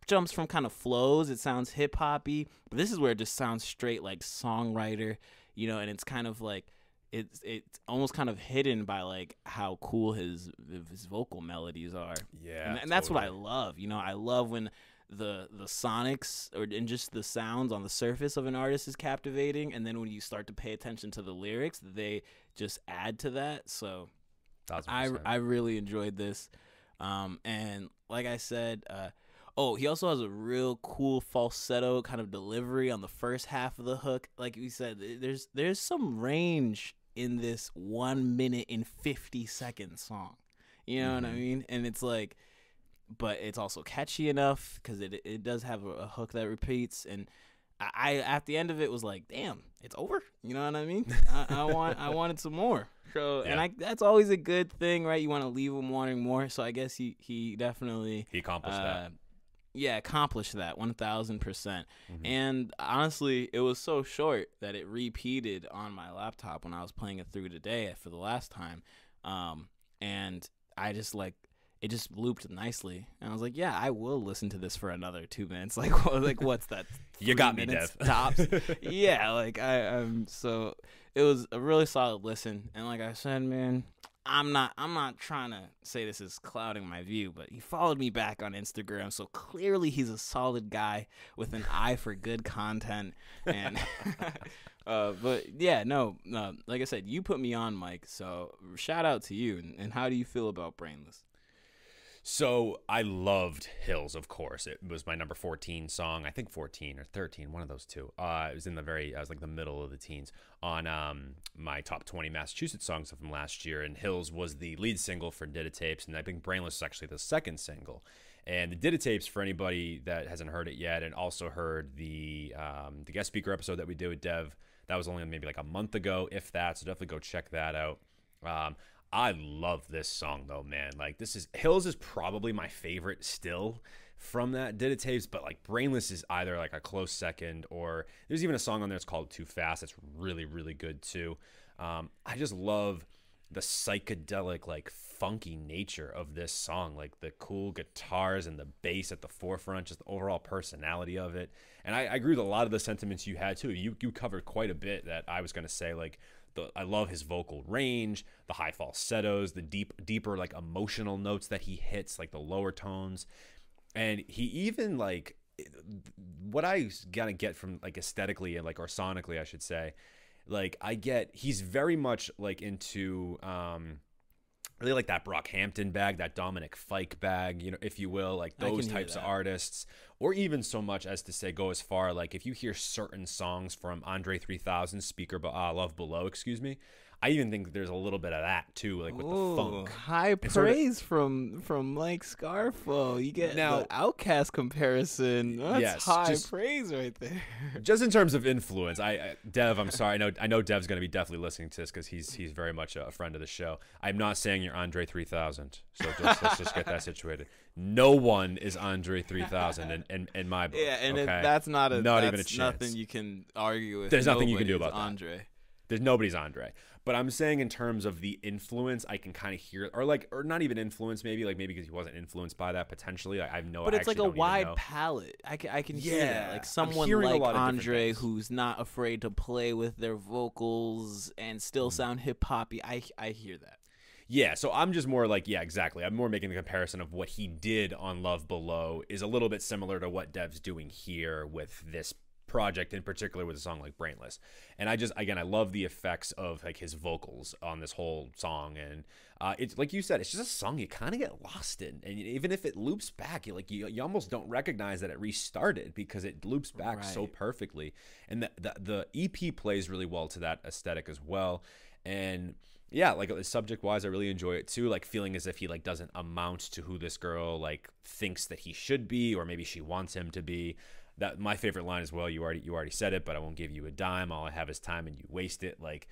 jumps from kind of flows. It sounds hip hoppy, but this is where it just sounds straight like songwriter, you know. And it's kind of like it's it's almost kind of hidden by like how cool his his vocal melodies are Yeah, and, and that's what I love. You know, I love when the the sonics or and just the sounds on the surface of an artist is captivating, and then when you start to pay attention to the lyrics, they just add to that. So I. I really enjoyed this, um, and like I said, uh, oh, he also has a real cool falsetto kind of delivery on the first half of the hook. Like we said, there's there's some range in this one minute and fifty second song. You know what I mean? And it's like, but it's also catchy enough because it it does have a, a hook that repeats and. I, I at the end of it was like, damn, it's over. You know what I mean? I, I want I wanted some more. So and I that's always a good thing, right? You want to leave them wanting more. So I guess he he definitely he accomplished uh, that. Yeah, accomplished that one thousand percent. Mm-hmm. And honestly, it was so short that it repeated on my laptop when I was playing it through today for the last time. Um, and I just like it just looped nicely, and I was like, yeah, I will listen to this for another two minutes. Like, like what's that? You got me, Dev. Tops. yeah, like I um so it was a really solid listen, and like I said, man. I'm not I'm not trying to say this is clouding my view, but he followed me back on Instagram, so clearly he's a solid guy with an eye for good content. And uh, but yeah, no, no, like I said, you put me on, Mike. So shout out to you. And, and how do you feel about Brainless? So I loved Hills, of course. It was my number 14 song. I think 14 or 13, one of those two. Uh, it was in the very, I was like the middle of the teens on um, my top 20 Massachusetts songs from last year. And Hills was the lead single for Did It Tapes. And I think Brainless is actually the second single. And the Did It Tapes, for anybody that hasn't heard it yet and also heard the, um, the guest speaker episode that we did with Dev, that was only maybe like a month ago, if that. So definitely go check that out. Um, I love this song though, man. Like this is Hills is probably my favorite still from that. Did It tapes, but like Brainless is either like a close second or there's even a song on there that's called Too Fast. That's really really good too. Um, I just love the psychedelic like funky nature of this song. Like the cool guitars and the bass at the forefront just the overall personality of it. And i, I agree with a lot of the sentiments you had too. You, you covered quite a bit that i was going to say like the, I love his vocal range, the high falsettos, the deep, deeper like emotional notes that he hits, like the lower tones, and he even like what I gotta get from like aesthetically and like or sonically, I should say, like I get he's very much like into um really like that Brockhampton bag, that Dominic Fike bag, you know, if you will, like those types of artists, or even so much as to say go as far like if you hear certain songs from Andre 3000, Speaker, Be- uh, Love Below, excuse me, I even think there's a little bit of that too, like with the funk. high It's sorta- praise from from Mike Scarfo. You get Now- OutKast comparison. That's Yes, high just- praise right there. just in terms of influence, I, I Dev, I'm sorry. I know I know Dev's going to be definitely listening to this because he's he's very much a friend of the show. I'm not saying you're Andre 3000, so just, let's just get that situated. No one is Andre 3000 in, in, in my book. Yeah, and it, that's not a not even a chance. nothing you can argue with. There's nothing you can do about that. Andre. There's nobody's Andre. But I'm saying in terms of the influence, I can kind of hear, or like, or not even influence, maybe like maybe because he wasn't influenced by that potentially. I, I have no. Idea. But I it's like a wide palette. I can, I can hear that. Yeah, Like someone like lot of different Andre who's not afraid to play with their vocals and still Mm. sound hip hoppy. I I hear that. Yeah, so I'm just more like, yeah, exactly. I'm more making the comparison of what he did on Love Below is a little bit similar to what Dev's doing here with this project in particular with a song like Brainless. And I just again I love the effects of like his vocals on this whole song. And uh, it's like you said it's just a song you kind of get lost in. And even if it loops back you like you, you almost don't recognize that it restarted because it loops back so perfectly. And the, the the EP plays really well to that aesthetic as well. And yeah like subject wise i really enjoy it too like feeling as if he like doesn't amount to who this girl like thinks that he should be or maybe she wants him to be that my favorite line as well you already you already said it but i won't give you a dime. All i have is time and you waste it. Like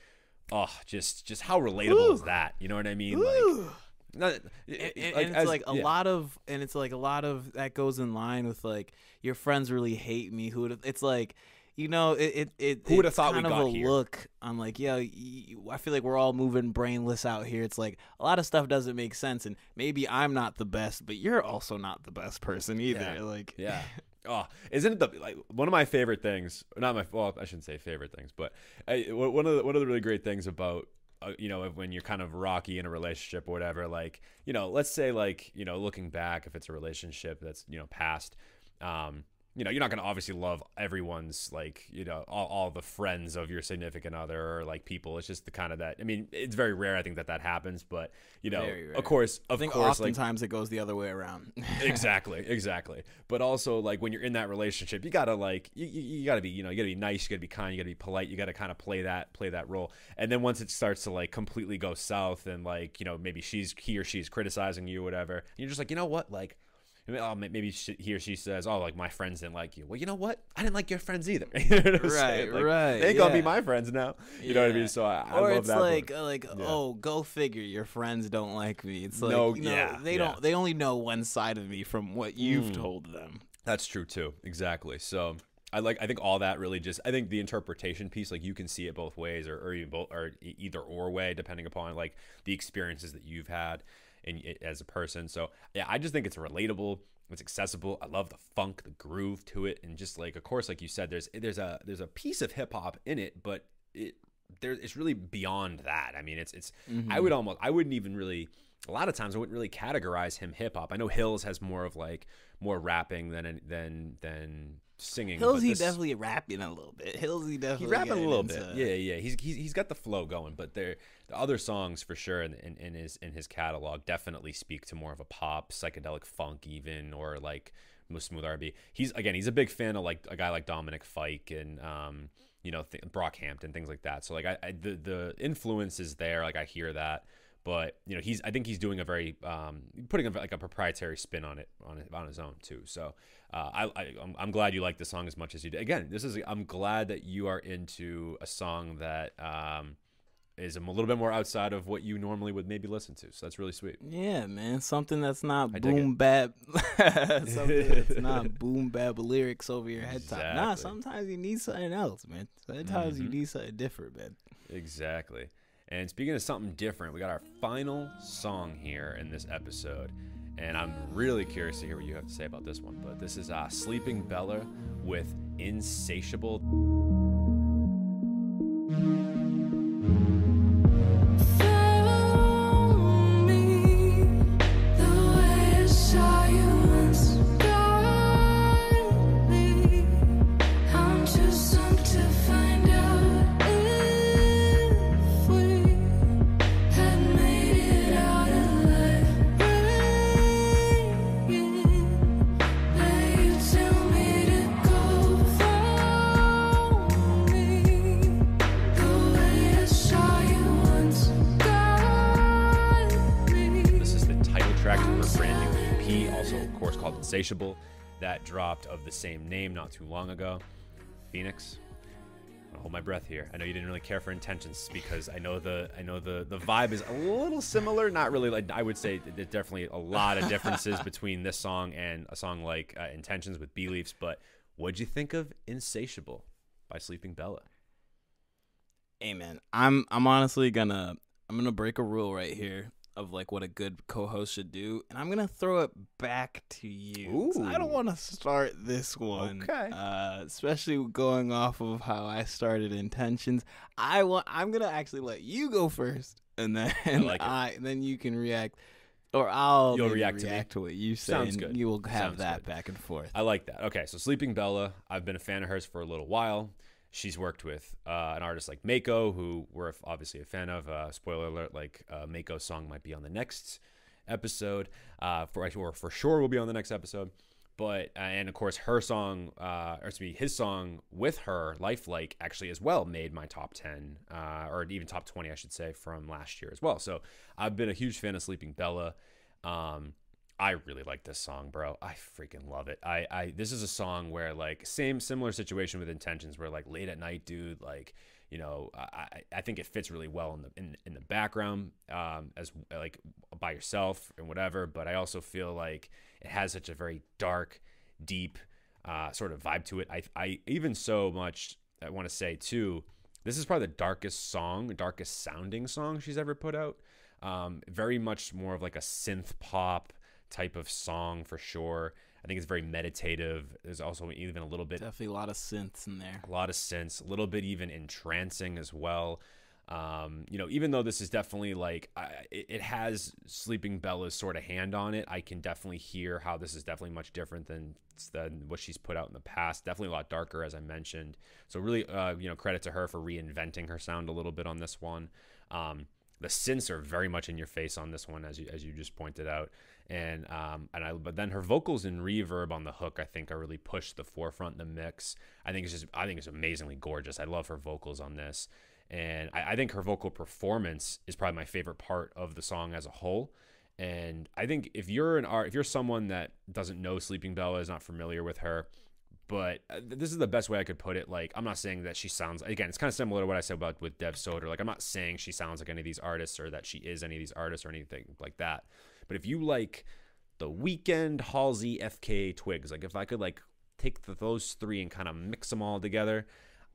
oh just just how relatable is that? You know what i mean? Like not, and, and- and it's like a lot of and it's like a lot of that goes in line with like your friends really hate me. Who would it's like you know it it, it Who would've it's thought we kind of a here? look. I'm like yo I feel like we're all moving brainless out here. It's like a lot of stuff doesn't make sense and maybe i'm not the best but you're also not the best person either. Yeah. like Yeah. Oh, isn't it the like one of my favorite things? Not my well, I shouldn't say favorite things, but I, one of the one of the really great things about uh, you know when you're kind of rocky in a relationship or whatever, like you know, let's say like you know, looking back, if it's a relationship that's you know past, um, you know, you're not gonna obviously love everyone's like you know all, all the friends of your significant other or like people. It's just the kind of that. I mean, it's very rare. I think that that happens, but you know, of course, i of think course, like oftentimes it goes the other way around exactly exactly but also like when you're in that relationship you gotta like you, you, you gotta be you know you gotta be nice you gotta be kind you gotta be polite you gotta kind of play that play that role and then once it starts to like completely go south and like you know maybe she's he or she's criticizing you or whatever and you're just like you know what like oh, maybe she, he or she says, "Oh, like my friends didn't like you." Well, you know what? I didn't like your friends either. You know what I'm saying? Right, Like, right, They ain't gonna be my friends now. You know what I mean? So I, I or love it's that. like part. uh, like Yeah. oh go figure your friends don't like me it's like No, know, yeah, they yeah. don't they only know one side of me from what you've Mm. told them That's true too. Exactly. So I like. I think all that really just. I think the interpretation piece, like you can see it both ways, or, or even both, or either or way, depending upon like the experiences that you've had in as a person. So yeah, I just think it's relatable. It's accessible. I love the funk, the groove to it, and just like, of course, like you said, there's there's a there's a piece of hip hop in it, but it there it's really beyond that. I mean, it's it's. I mm-hmm. would almost. I wouldn't even really. A lot of times, I wouldn't really categorize him hip hop. I know Hills has more of like more rapping than than than singing. Hillsy this- definitely rapping a little bit. Hillsy definitely he rapping a little bit. into- Yeah, yeah. He's, he's he's got the flow going, but there the other songs for sure in, in, in his in his catalog definitely speak to more of a pop, psychedelic funk even, or like smooth R&B. He's again, he's a big fan of like a guy like Dominic Fike and um you know th- Brockhampton things like that. So like I, I the the influence is there. Like I hear that. But you know he's I think he's doing a very um, putting a, like a proprietary spin on it on it, on his own too. So uh, I, I I'm, I'm glad you like the song as much as you did. Again, this is I'm glad that you are into a song that um, is a little bit more outside of what you normally would maybe listen to. So that's really sweet. Yeah, man, something that's not I boom bap, something that's not boom bap lyrics over your head top. Nah, sometimes you need something else, man. Sometimes you Mhm. need something different, man. Exactly. And speaking of something different, we got our final song here in this episode. And I'm really curious to hear what you have to say about this one. But this is uh, Sleeping Bella with Insatiable. Insatiable, that dropped of the same name not too long ago. Phoenix. I'm gonna hold my breath here. I know you didn't really care for intentions because I know the I know the the vibe is a little similar. Not really like I would say there's definitely a lot of differences between this song and a song like uh, Intentions with Beliefs. But what'd you think of Insatiable by Sleeping Bella? Hey man, I'm I'm honestly gonna I'm gonna break a rule right here of like what a good co-host should do, and I'm gonna throw it back to you. I don't want to start this one, Okay. Uh, especially going off of how I started intentions. I want I'm gonna actually let you go first, and then like. I then you can react. Or I'll You'll maybe react to to what you say. Sounds and good. You will have Sounds that good. back and forth. I like that. Okay, so Sleeping Bella, I've been a fan of hers for a little while. She's worked with uh, an artist like Mako, who we're obviously a fan of. Uh, spoiler alert: like uh, Mako's song might be on the next episode. Uh, for or for sure will be on the next episode. But uh, and of course her song, uh, or excuse me, his song with her, Lifelike, actually as well made my top ten, uh, or even top twenty, I should say, from last year as well. So I've been a huge fan of Sleeping Bella. Um, I really like this song, bro. I freaking love it. I, I this is a song where like same similar situation with intentions where like late at night, dude, like you know, I, I- think it fits really well in the in, in the background, um, as like by yourself and whatever. But I also feel like it has such a very dark, deep, uh, sort of vibe to it. I I even so much I want to say too. This is probably the darkest song, darkest sounding song she's ever put out. Um, very much more of like a synth pop type of song for sure. I think it's very meditative. There's also even a little bit Definitely a lot of synths in there. a lot of sense, a little bit even entrancing as well. Um, you know, even though this is definitely like I, it, it has Sleeping Bella's sort of hand on it, I can definitely hear how this is definitely much different than than what she's put out in the past. Definitely a lot darker, as I mentioned. So really, uh, you know, credit to her for reinventing her sound a little bit on this one. Um, the synths are very much in your face on this one, as you as you just pointed out, and um, and I but then her vocals and reverb on the hook, I think, are really pushed the forefront in the mix. I think it's just I think it's amazingly gorgeous. I love her vocals on this, and I, I think her vocal performance is probably my favorite part of the song as a whole. And I think if you're an art, if you're someone that doesn't know Sleeping Bella, is not familiar with her, but uh, this is the best way I could put it. Like, I'm not saying that she sounds again. It's kind of similar to what I said about with Dev Soder. Like, I'm not saying she sounds like any of these artists or that she is any of these artists or anything like that. But if you like the Weeknd, Halsey, FKA Twigs, like if I could like take the, those three and kind of mix them all together,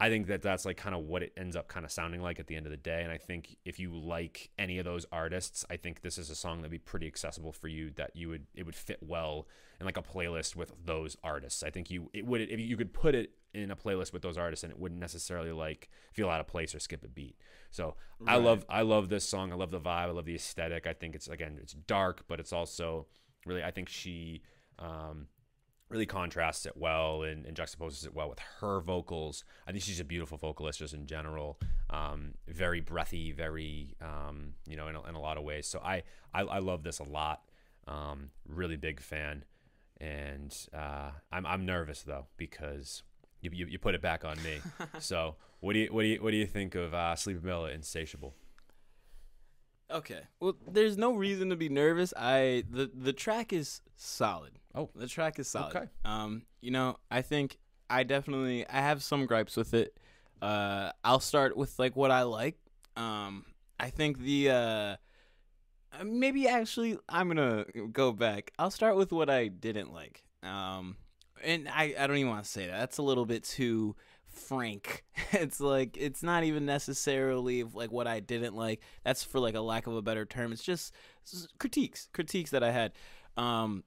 I think that that's like kind of what it ends up kind of sounding like at the end of the day. And I think if you like any of those artists, I think this is a song that'd be pretty accessible for you. That you would it would fit well in like a playlist with those artists. I think you it would if you could put it in a playlist with those artists and it wouldn't necessarily like feel out of place or skip a beat. So I love I love this song. I love the vibe. I love the aesthetic. I think it's again it's dark, but it's also really I think she um, really contrasts it well and, and juxtaposes it well with her vocals. I think she's a beautiful vocalist just in general. Um, very breathy, very um, you know in a, in a lot of ways. So I I, I love this a lot. Um, really big fan, and uh, I'm I'm nervous though because. You, you, you put it back on me. so what do you what do you what do you think of uh, Sleeping Bella Insatiable? Okay. Well, there's no reason to be nervous. I the the track is solid. Oh. the track is solid. Okay. Um, you know, I think I definitely I have some gripes with it. Uh, I'll start with like what I like. Um, I think the uh, uh, maybe actually I'm gonna go back. I'll start with what I didn't like. Um, and I I don't even want to say that. That's a little bit too frank. it's like it's not even necessarily like what I didn't like. That's for like a lack of a better term. It's just critiques, critiques that I had. Um,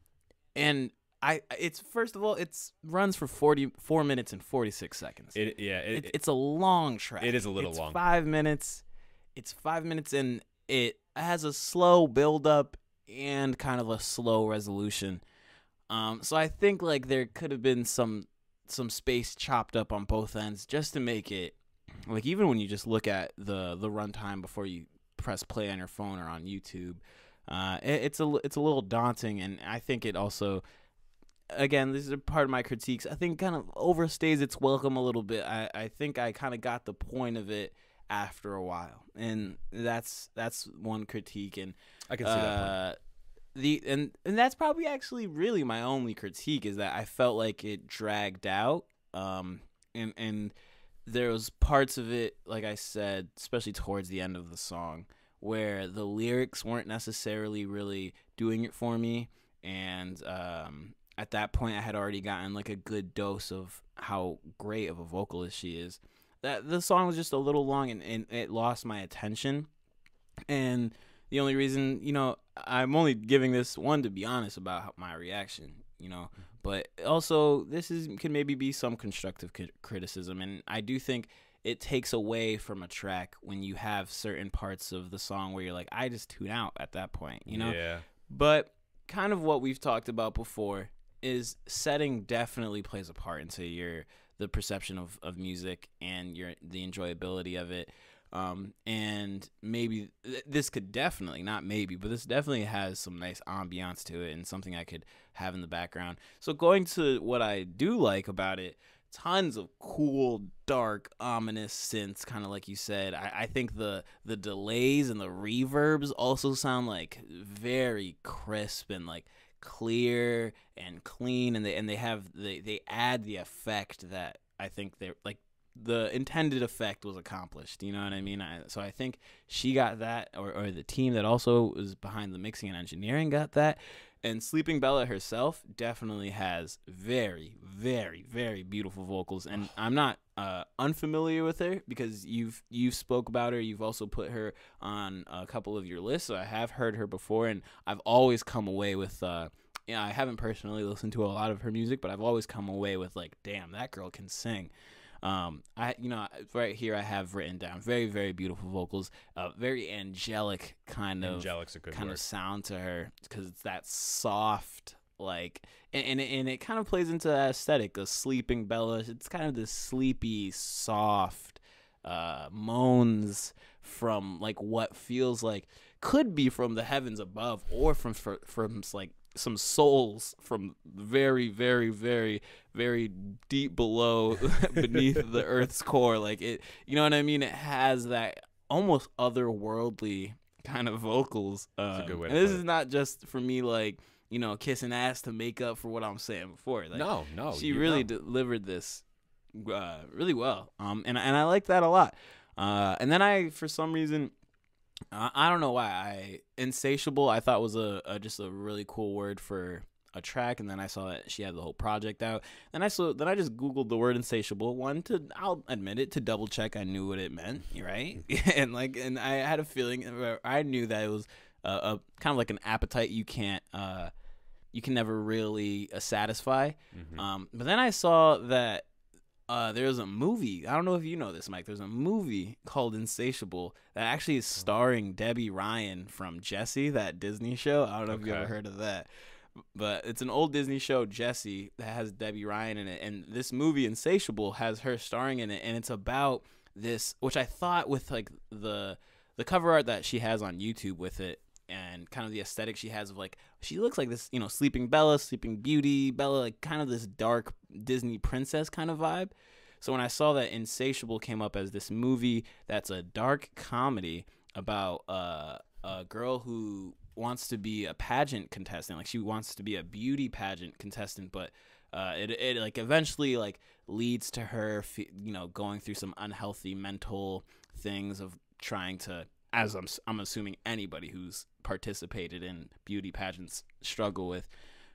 and I it's first of all it's runs for 44 minutes and 46 seconds. It yeah it, It- it's a long track. it is a little It's long. Five minutes. It's five minutes, and it has a slow build up and kind of a slow resolution. Um, so I think like there could have been some some space chopped up on both ends just to make it like even when you just look at the the runtime before you press play on your phone or on YouTube, uh, it, it's a it's a little daunting, and I think it also again, this is a part of my critiques. I think kind of overstays its welcome a little bit. I, I think I kind of got the point of it after a while, and that's that's one critique. And I can see that. point. The and and that's probably actually really my only critique is that I felt like it dragged out. Um, and and there was parts of it, like I said, especially towards the end of the song, where the lyrics weren't necessarily really doing it for me. And um, at that point, I had already gotten like a good dose of how great of a vocalist she is. That the song was just a little long, and, and it lost my attention. And the only reason, you know, I'm only giving this one to be honest about my reaction, you know, but also this is can maybe be some constructive criticism, and I do think it takes away from a track when you have certain parts of the song where you're like, I just tune out at that point, you know. yeah. But kind of what we've talked about before is setting definitely plays a part into your the perception of, of music and your the enjoyability of it. Um, and maybe th- this could definitely not maybe, but this definitely has some nice ambiance to it and something I could have in the background. So going to what I do like about it, tons of cool, dark, ominous synths, kind of like you said. I, I think the the delays and the reverbs also sound like very crisp and like clear and clean, and they and they have they they add the effect that I think they're like the intended effect was accomplished. You know what I mean? I, so I think she got that, or, or the team that also was behind the mixing and engineering got that. And Sleeping Bella herself definitely has very, very, very beautiful vocals. And I'm not uh, unfamiliar with her because you've you've spoke about her. You've also put her on a couple of your lists. So I have heard her before, and I've always come away with. Uh, yeah, I haven't personally listened to a lot of her music, but I've always come away with like, damn, that girl can sing. Um, I you know right here I have written down very very beautiful vocals, uh, very angelic kind of Angelic's a good kind word. of sound to her because it's that soft like and and it, and it kind of plays into that aesthetic of sleeping Bella. It's kind of this sleepy soft uh, moans from like what feels like could be from the heavens above or from from, from like some souls from very very very very deep below beneath the earth's core like it you know what i mean it has that almost otherworldly kind of vocals um, a good way to and this is it. not just for me like you know kissing ass to make up for what i'm saying before like no, no. she really know. delivered this uh, really well. Um, and and I like that a lot. Uh, and then I, for some reason, uh, I don't know why I insatiable. I thought was a, a just a really cool word for a track. And then I saw that she had the whole project out. And I saw then I just googled the word insatiable. One to I'll admit it to double check I knew what it meant. Right. and like and I had a feeling I knew that it was a, a kind of like an appetite you can't. Uh, you can never really uh, satisfy. Mm-hmm. Um, but then I saw that uh, there's a movie. I don't know if you know this, Mike. There's a movie called Insatiable that actually is starring Debby Ryan from Jessie, that Disney show. I don't know if you ever heard of that. But it's an old Disney show, Jessie, that has Debby Ryan in it. And this movie, Insatiable, has her starring in it. And it's about this, which I thought with like the the cover art that she has on YouTube with it and kind of the aesthetic she has of like she looks like this, you know, sleeping Bella, sleeping Beauty, Bella, like kind of this dark Disney princess kind of vibe. So when I saw that Insatiable came up as this movie that's a dark comedy about uh, a girl who wants to be a pageant contestant, like she wants to be a beauty pageant contestant, but uh, it it like eventually like leads to her, you know, going through some unhealthy mental things of trying to, as I'm I'm assuming anybody who's participated in beauty pageants struggle with.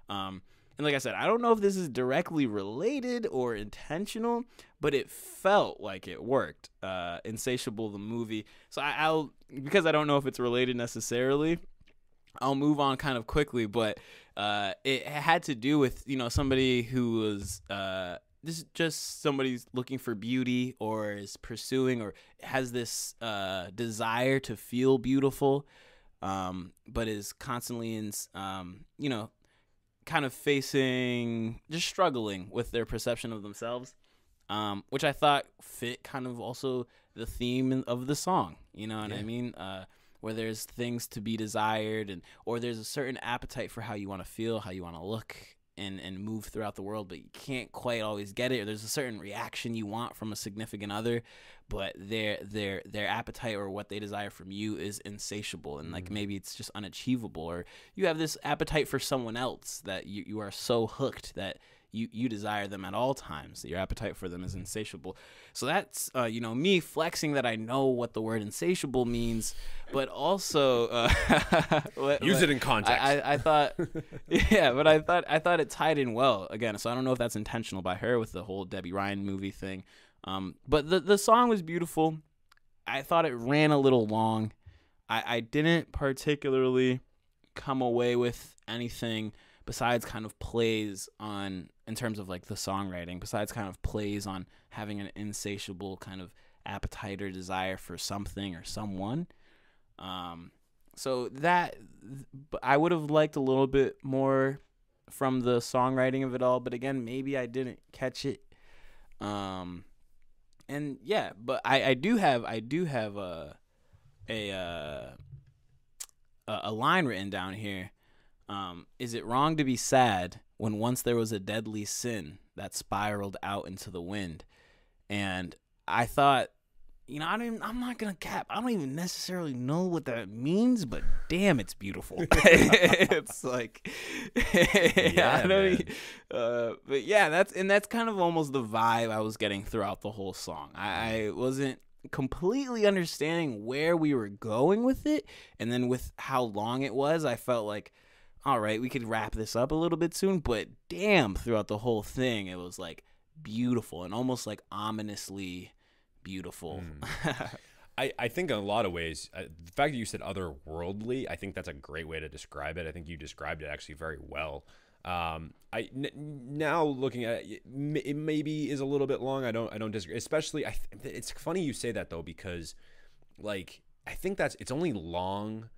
Um, and like I said, I don't know if this is directly related or intentional, but it felt like it worked. Uh, Insatiable, the movie. So I, I'll because I don't know if it's related necessarily. I'll move on kind of quickly, but uh, it had to do with you know somebody who was uh, this is just somebody's looking for beauty or is pursuing or has this uh, desire to feel beautiful, um, but is constantly in um, you know kind of facing just struggling with their perception of themselves um, which i thought fit kind of also the theme of the song you know what i mean? Uh, where there's things to be desired and or there's a certain appetite for how you want to feel how you want to look and and move throughout the world but you can't quite always get it or there's a certain reaction you want from a significant other but their their their appetite or what they desire from you is insatiable and like mm. maybe it's just unachievable or you have this appetite for someone else that you, you are so hooked that you, you desire them at all times your appetite for them is insatiable. So that's uh, you know me flexing that i know what the word insatiable means but also uh, what- Use it in context. I, I, I thought yeah but i thought i thought it tied in well again so i don't know if that's intentional by her with the whole debby ryan movie thing um, but the, the song was beautiful. I thought it ran a little long. I, I didn't particularly come away with anything besides kind of plays on in terms of like the songwriting besides kind of plays on having an insatiable kind of appetite or desire for something or someone um so that I would have liked a little bit more from the songwriting of it all, but again, maybe I didn't catch it. Um, and yeah, but I I do have I do have a a uh, a, a line written down here. Um, is it wrong to be sad when once there was a deadly sin that spiraled out into the wind? And I thought, you know, I don't. Even, I'm not gonna cap. I don't even necessarily know what that means, but damn, it's beautiful. it's like, Yeah, I don't. Uh, but yeah, that's and that's kind of almost the vibe I was getting throughout the whole song. I, I wasn't completely understanding where we were going with it, and then with how long it was, I felt like, all right, we could wrap this up a little bit soon. But damn, throughout the whole thing, it was like beautiful and almost like ominously beautiful. I, I think in a lot of ways, uh, the fact that you said otherworldly, I think that's a great way to describe it. I think you described it actually very well. Um, I n- now looking at it, it maybe is a little bit long. I don't I don't disagree. Especially, I th- it's funny you say that though because, like, I think that's it's only long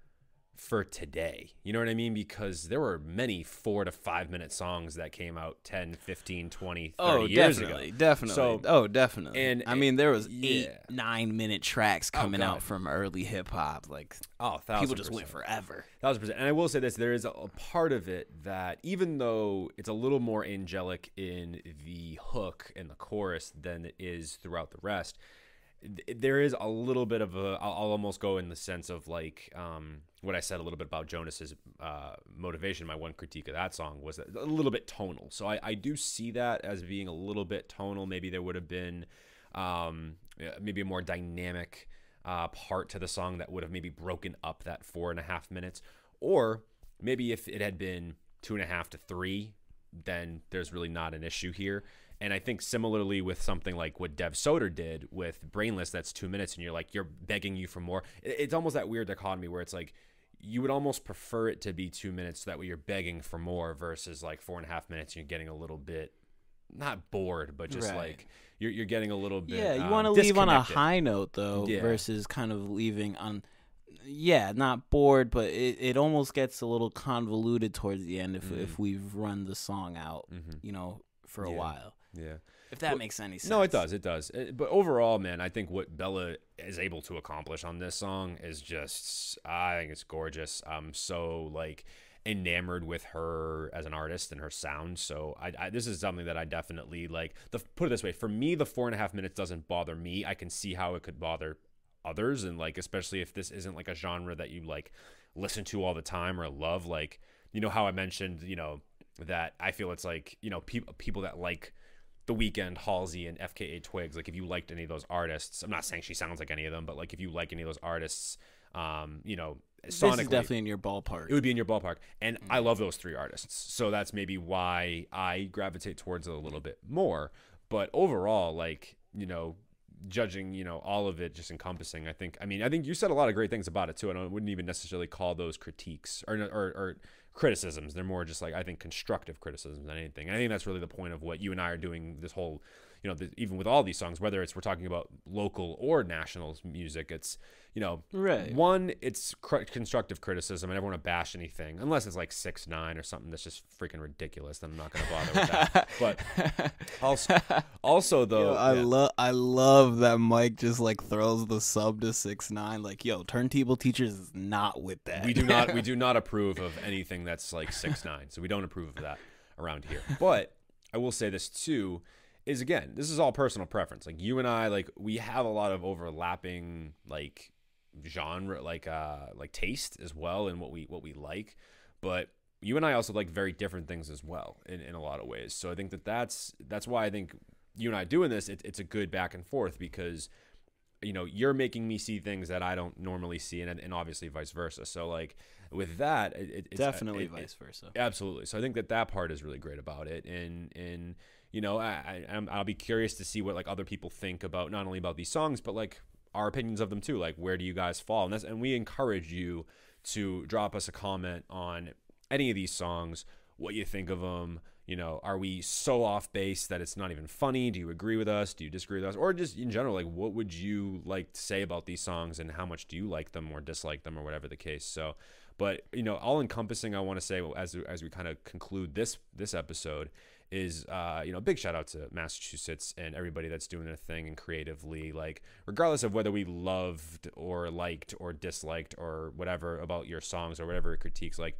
for today. You know what I mean? Because there were many four to five minute songs that came out 10, 15, 20, 30 Oh, years definitely, ago. definitely. So, oh, definitely. and- I mean, there was yeah. eight, nine minute tracks oh, coming God. out from early hip hop. Like oh, people just went forever. Thousand percent. And I will say this: there is a, a part of it that, even though it's a little more angelic in the hook and the chorus than it is throughout the rest, there is a little bit of a. I'll, almost go in the sense of like um, what I said a little bit about Jonas's uh, motivation. My one critique of that song was a little bit tonal. So I, I do see that as being a little bit tonal. Maybe there would have been um, maybe a more dynamic uh, part to the song that would have maybe broken up that four and a half minutes. Or maybe if it had been two and a half to three, then there's really not an issue here. And I think similarly with something like what Dev Soder did with Brainless, that's two minutes, and you're like, you're begging you for more. It's almost that weird dichotomy where it's like, you would almost prefer it to be two minutes so that way you're begging for more versus like four and a half minutes, and you're getting a little bit, not bored, but just Right. like you're, you're getting a little bit. Yeah, you um, want to leave on a high note though, Yeah. versus kind of leaving on. Yeah, not bored, but it, it almost gets a little convoluted towards the end if if we've run the song out, you know, for a Mm-hmm. Yeah. while. Yeah. If that makes any sense. No, it does. It does. Uh, But overall, man, I think what Bella is able to accomplish on this song is just, I think it's gorgeous. I'm so like enamored with her as an artist and her sound. So I, I this is something that I definitely like. The put it this way, for me, the four and a half minutes doesn't bother me. I can see how it could bother others, and like especially if this isn't like a genre that you like listen to all the time or love. Like you know how I mentioned, you know that I feel it's like you know people people that like the Weeknd halsey and fka twigs like if you liked any of those artists i'm not saying she sounds like any of them but like if you like any of those artists um you know sonically is definitely in your ballpark. it would be in your ballpark. And i love those three artists. So that's maybe why i gravitate towards it a little bit more. But overall like you know judging you know all of it just encompassing i think i mean i think you said a lot of great things about it too and i wouldn't even necessarily call those critiques or or, or criticisms. They're more just like i think constructive criticisms than anything. And i think that's really the point of what you and i are doing this whole you know the, even with all these songs whether it's we're talking about local or national music it's you know Right. one it's cr- constructive criticism and want to bash anything unless it's like six nine or something that's just freaking ridiculous then i'm not going to bother with that but also also though Yo, I yeah. love I love that Mike just like throws the sub to six nine. Like, yo, turntable teachers is not with that. we do not we do not approve of anything that's like six nine so we don't approve of that around here but i will say this too is again this is all personal preference like you and i like we have a lot of overlapping like genre like uh like taste as well in what we what we like but you and i also like very different things as well in, in a lot of ways so i think that that's that's why i think you and i doing this it, it's a good back and forth because you know you're making me see things that I don't normally see, and, and obviously vice versa. So like with that, it, it- it's Definitely it- it- vice versa. Absolutely. So I think that that part is really great about it, and and you know I, I I'll be curious to see what like other people think about not only about these songs but like our opinions of them too. Like where do you guys fall? And that's and we encourage you to drop us a comment on any of these songs what you think of them. You know, are we so off base that it's not even funny? Do you agree with us? Do you disagree with us? Or just in general, like what would you like to say about these songs and how much do you like them or dislike them or whatever the case? So, but you know, all encompassing, I want to say as as we kind of conclude this this episode is uh, you know big shout out to Massachusetts and everybody that's doing their thing and creatively like regardless of whether we loved or liked or disliked or whatever about your songs or whatever critiques like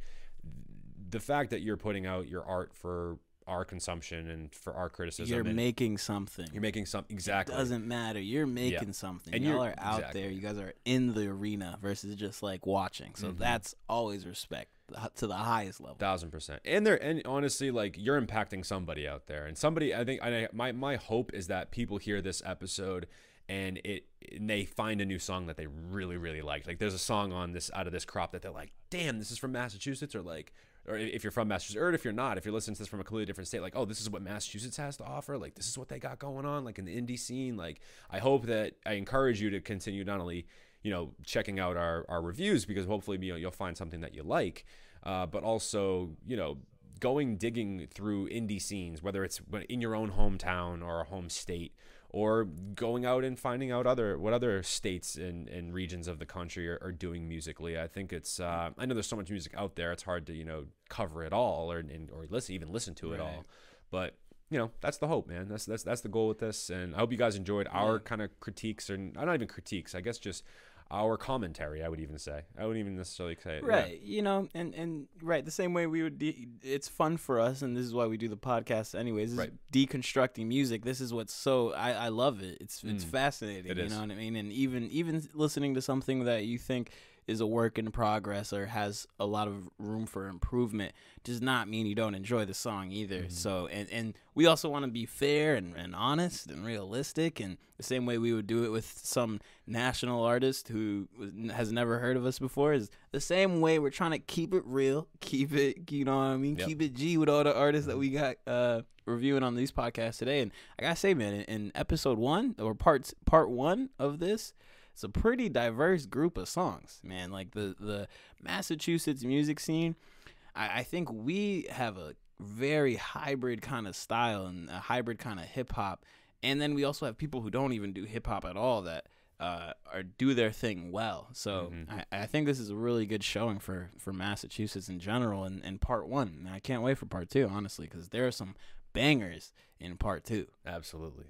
the fact that you're putting out your art for our consumption and for our criticism You're making something. you're making something exactly Doesn't matter. You're making something. And y'all you're- are out exactly. there. You guys are in the arena versus just like watching. So Mhm. that's always respect to the highest level. thousand percent. And they're and honestly like you're impacting somebody out there. And somebody i think I, my my hope is that people hear this episode and it and they find a new song that they really really like. Like there's a song on this out of this crop that they're like damn this is from massachusetts or like or if you're from massachusetts or if you're not if you're listening to this from a completely different state like oh this is what massachusetts has to offer. Like this is what they got going on like in the indie scene. Like i hope that i encourage you to continue not only you know checking out our, our reviews because hopefully you know you'll find something that you like. Uh, but also you know going digging through indie scenes whether it's in your own hometown or a home state or going out and finding out other what other states and, and regions of the country are, are doing musically. I think it's uh, i know there's so much music out there it's hard to you know cover it all or and, or listen even listen to it all. But you know that's the hope man. That's that's that's the goal with this and i hope you guys enjoyed our kind of critiques or not even critiques i guess just our commentary i would even say i wouldn't even necessarily say yeah. Right, you know, and and right the same way we would. De- it's fun for us, and this is why we do the podcast, anyways. Right. deconstructing music. This is what's so I, I love it. It's it's Mm. fascinating. It you is. know what I mean? And even even listening to something that you think is a work in progress or has a lot of room for improvement does not mean you don't enjoy the song either. Mm-hmm. So and and we also want to be fair and, and honest and realistic and the same way we would do it with some national artist who has never heard of us before is the same way we're trying to keep it real, keep it, you know what I mean, Yep. keep it G with all the artists that we got uh, reviewing on these podcasts today. And I gotta say, man, in, in episode one or parts part one of this, it's a pretty diverse group of songs, man. Like the the Massachusetts music scene, I, I think we have a very hybrid kind of style and a hybrid kind of hip hop. And then we also have people who don't even do hip hop at all that uh, or do their thing well. So I, I think this is a really good showing for, for Massachusetts in general and, in part one. And I can't wait for part two, honestly, because there are some bangers in part two. Absolutely.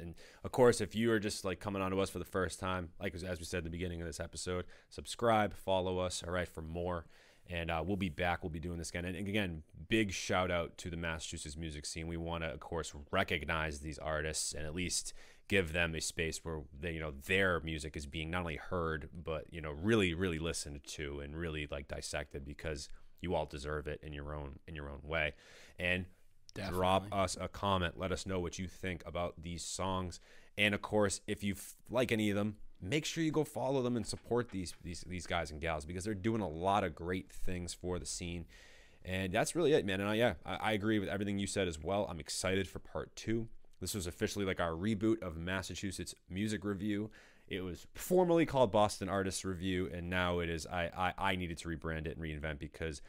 And of course, if you are just like coming on to us for the first time, like as we said at the beginning of this episode, subscribe, follow us, all right, for more. And uh, we'll be back. We'll be doing this again. And again, big shout out to the Massachusetts music scene. We want to, of course, recognize these artists and at least give them a space where they, you know, their music is being not only heard, but you know, really, really listened to and really like dissected because you all deserve it in your own in your own way. And drop us a comment. Let us know what you think about these songs. And of course, if you f- like any of them, make sure you go follow them and support these these these guys and gals because they're doing a lot of great things for the scene. And that's really it, man. And I, yeah, I, I agree with everything you said as well. I'm excited for part two. This was officially like our reboot of Massachusetts Music Review. It was formerly called Boston Artists Review, and now it is. I I, I needed to rebrand it and reinvent because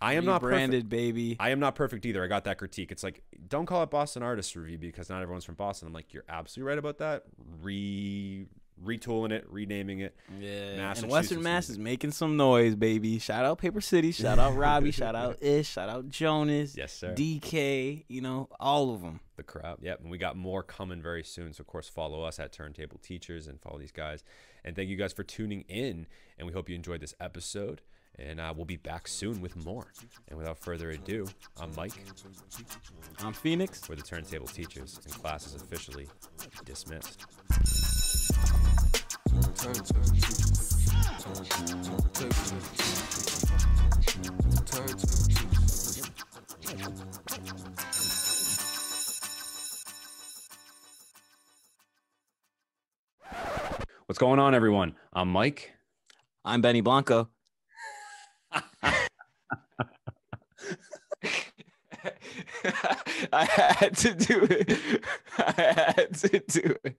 I am not branded, baby. I am not perfect either. I got that critique. It's like, don't call it Boston Artist Review because not everyone's from Boston. I'm like, you're absolutely right about that. Re retooling it, renaming it. Yeah, and Western Mass is making some noise, baby. Shout out Paper City, shout out Robbie, shout out Ish, shout out Jonas, Yes, sir. DK, you know, all of them. The crowd. Yep. And we got more coming very soon. So, of course, follow us at Turntable Teachers and follow these guys. And thank you guys for tuning in. And we hope you enjoyed this episode. And uh, we'll be back soon with more. And without further ado, I'm Mike. I'm Phoenix. We're the Turntable Teachers, and class is officially dismissed. What's going on, everyone? I'm Mike. I'm Benny Blanco. I had to do it. I had to do it.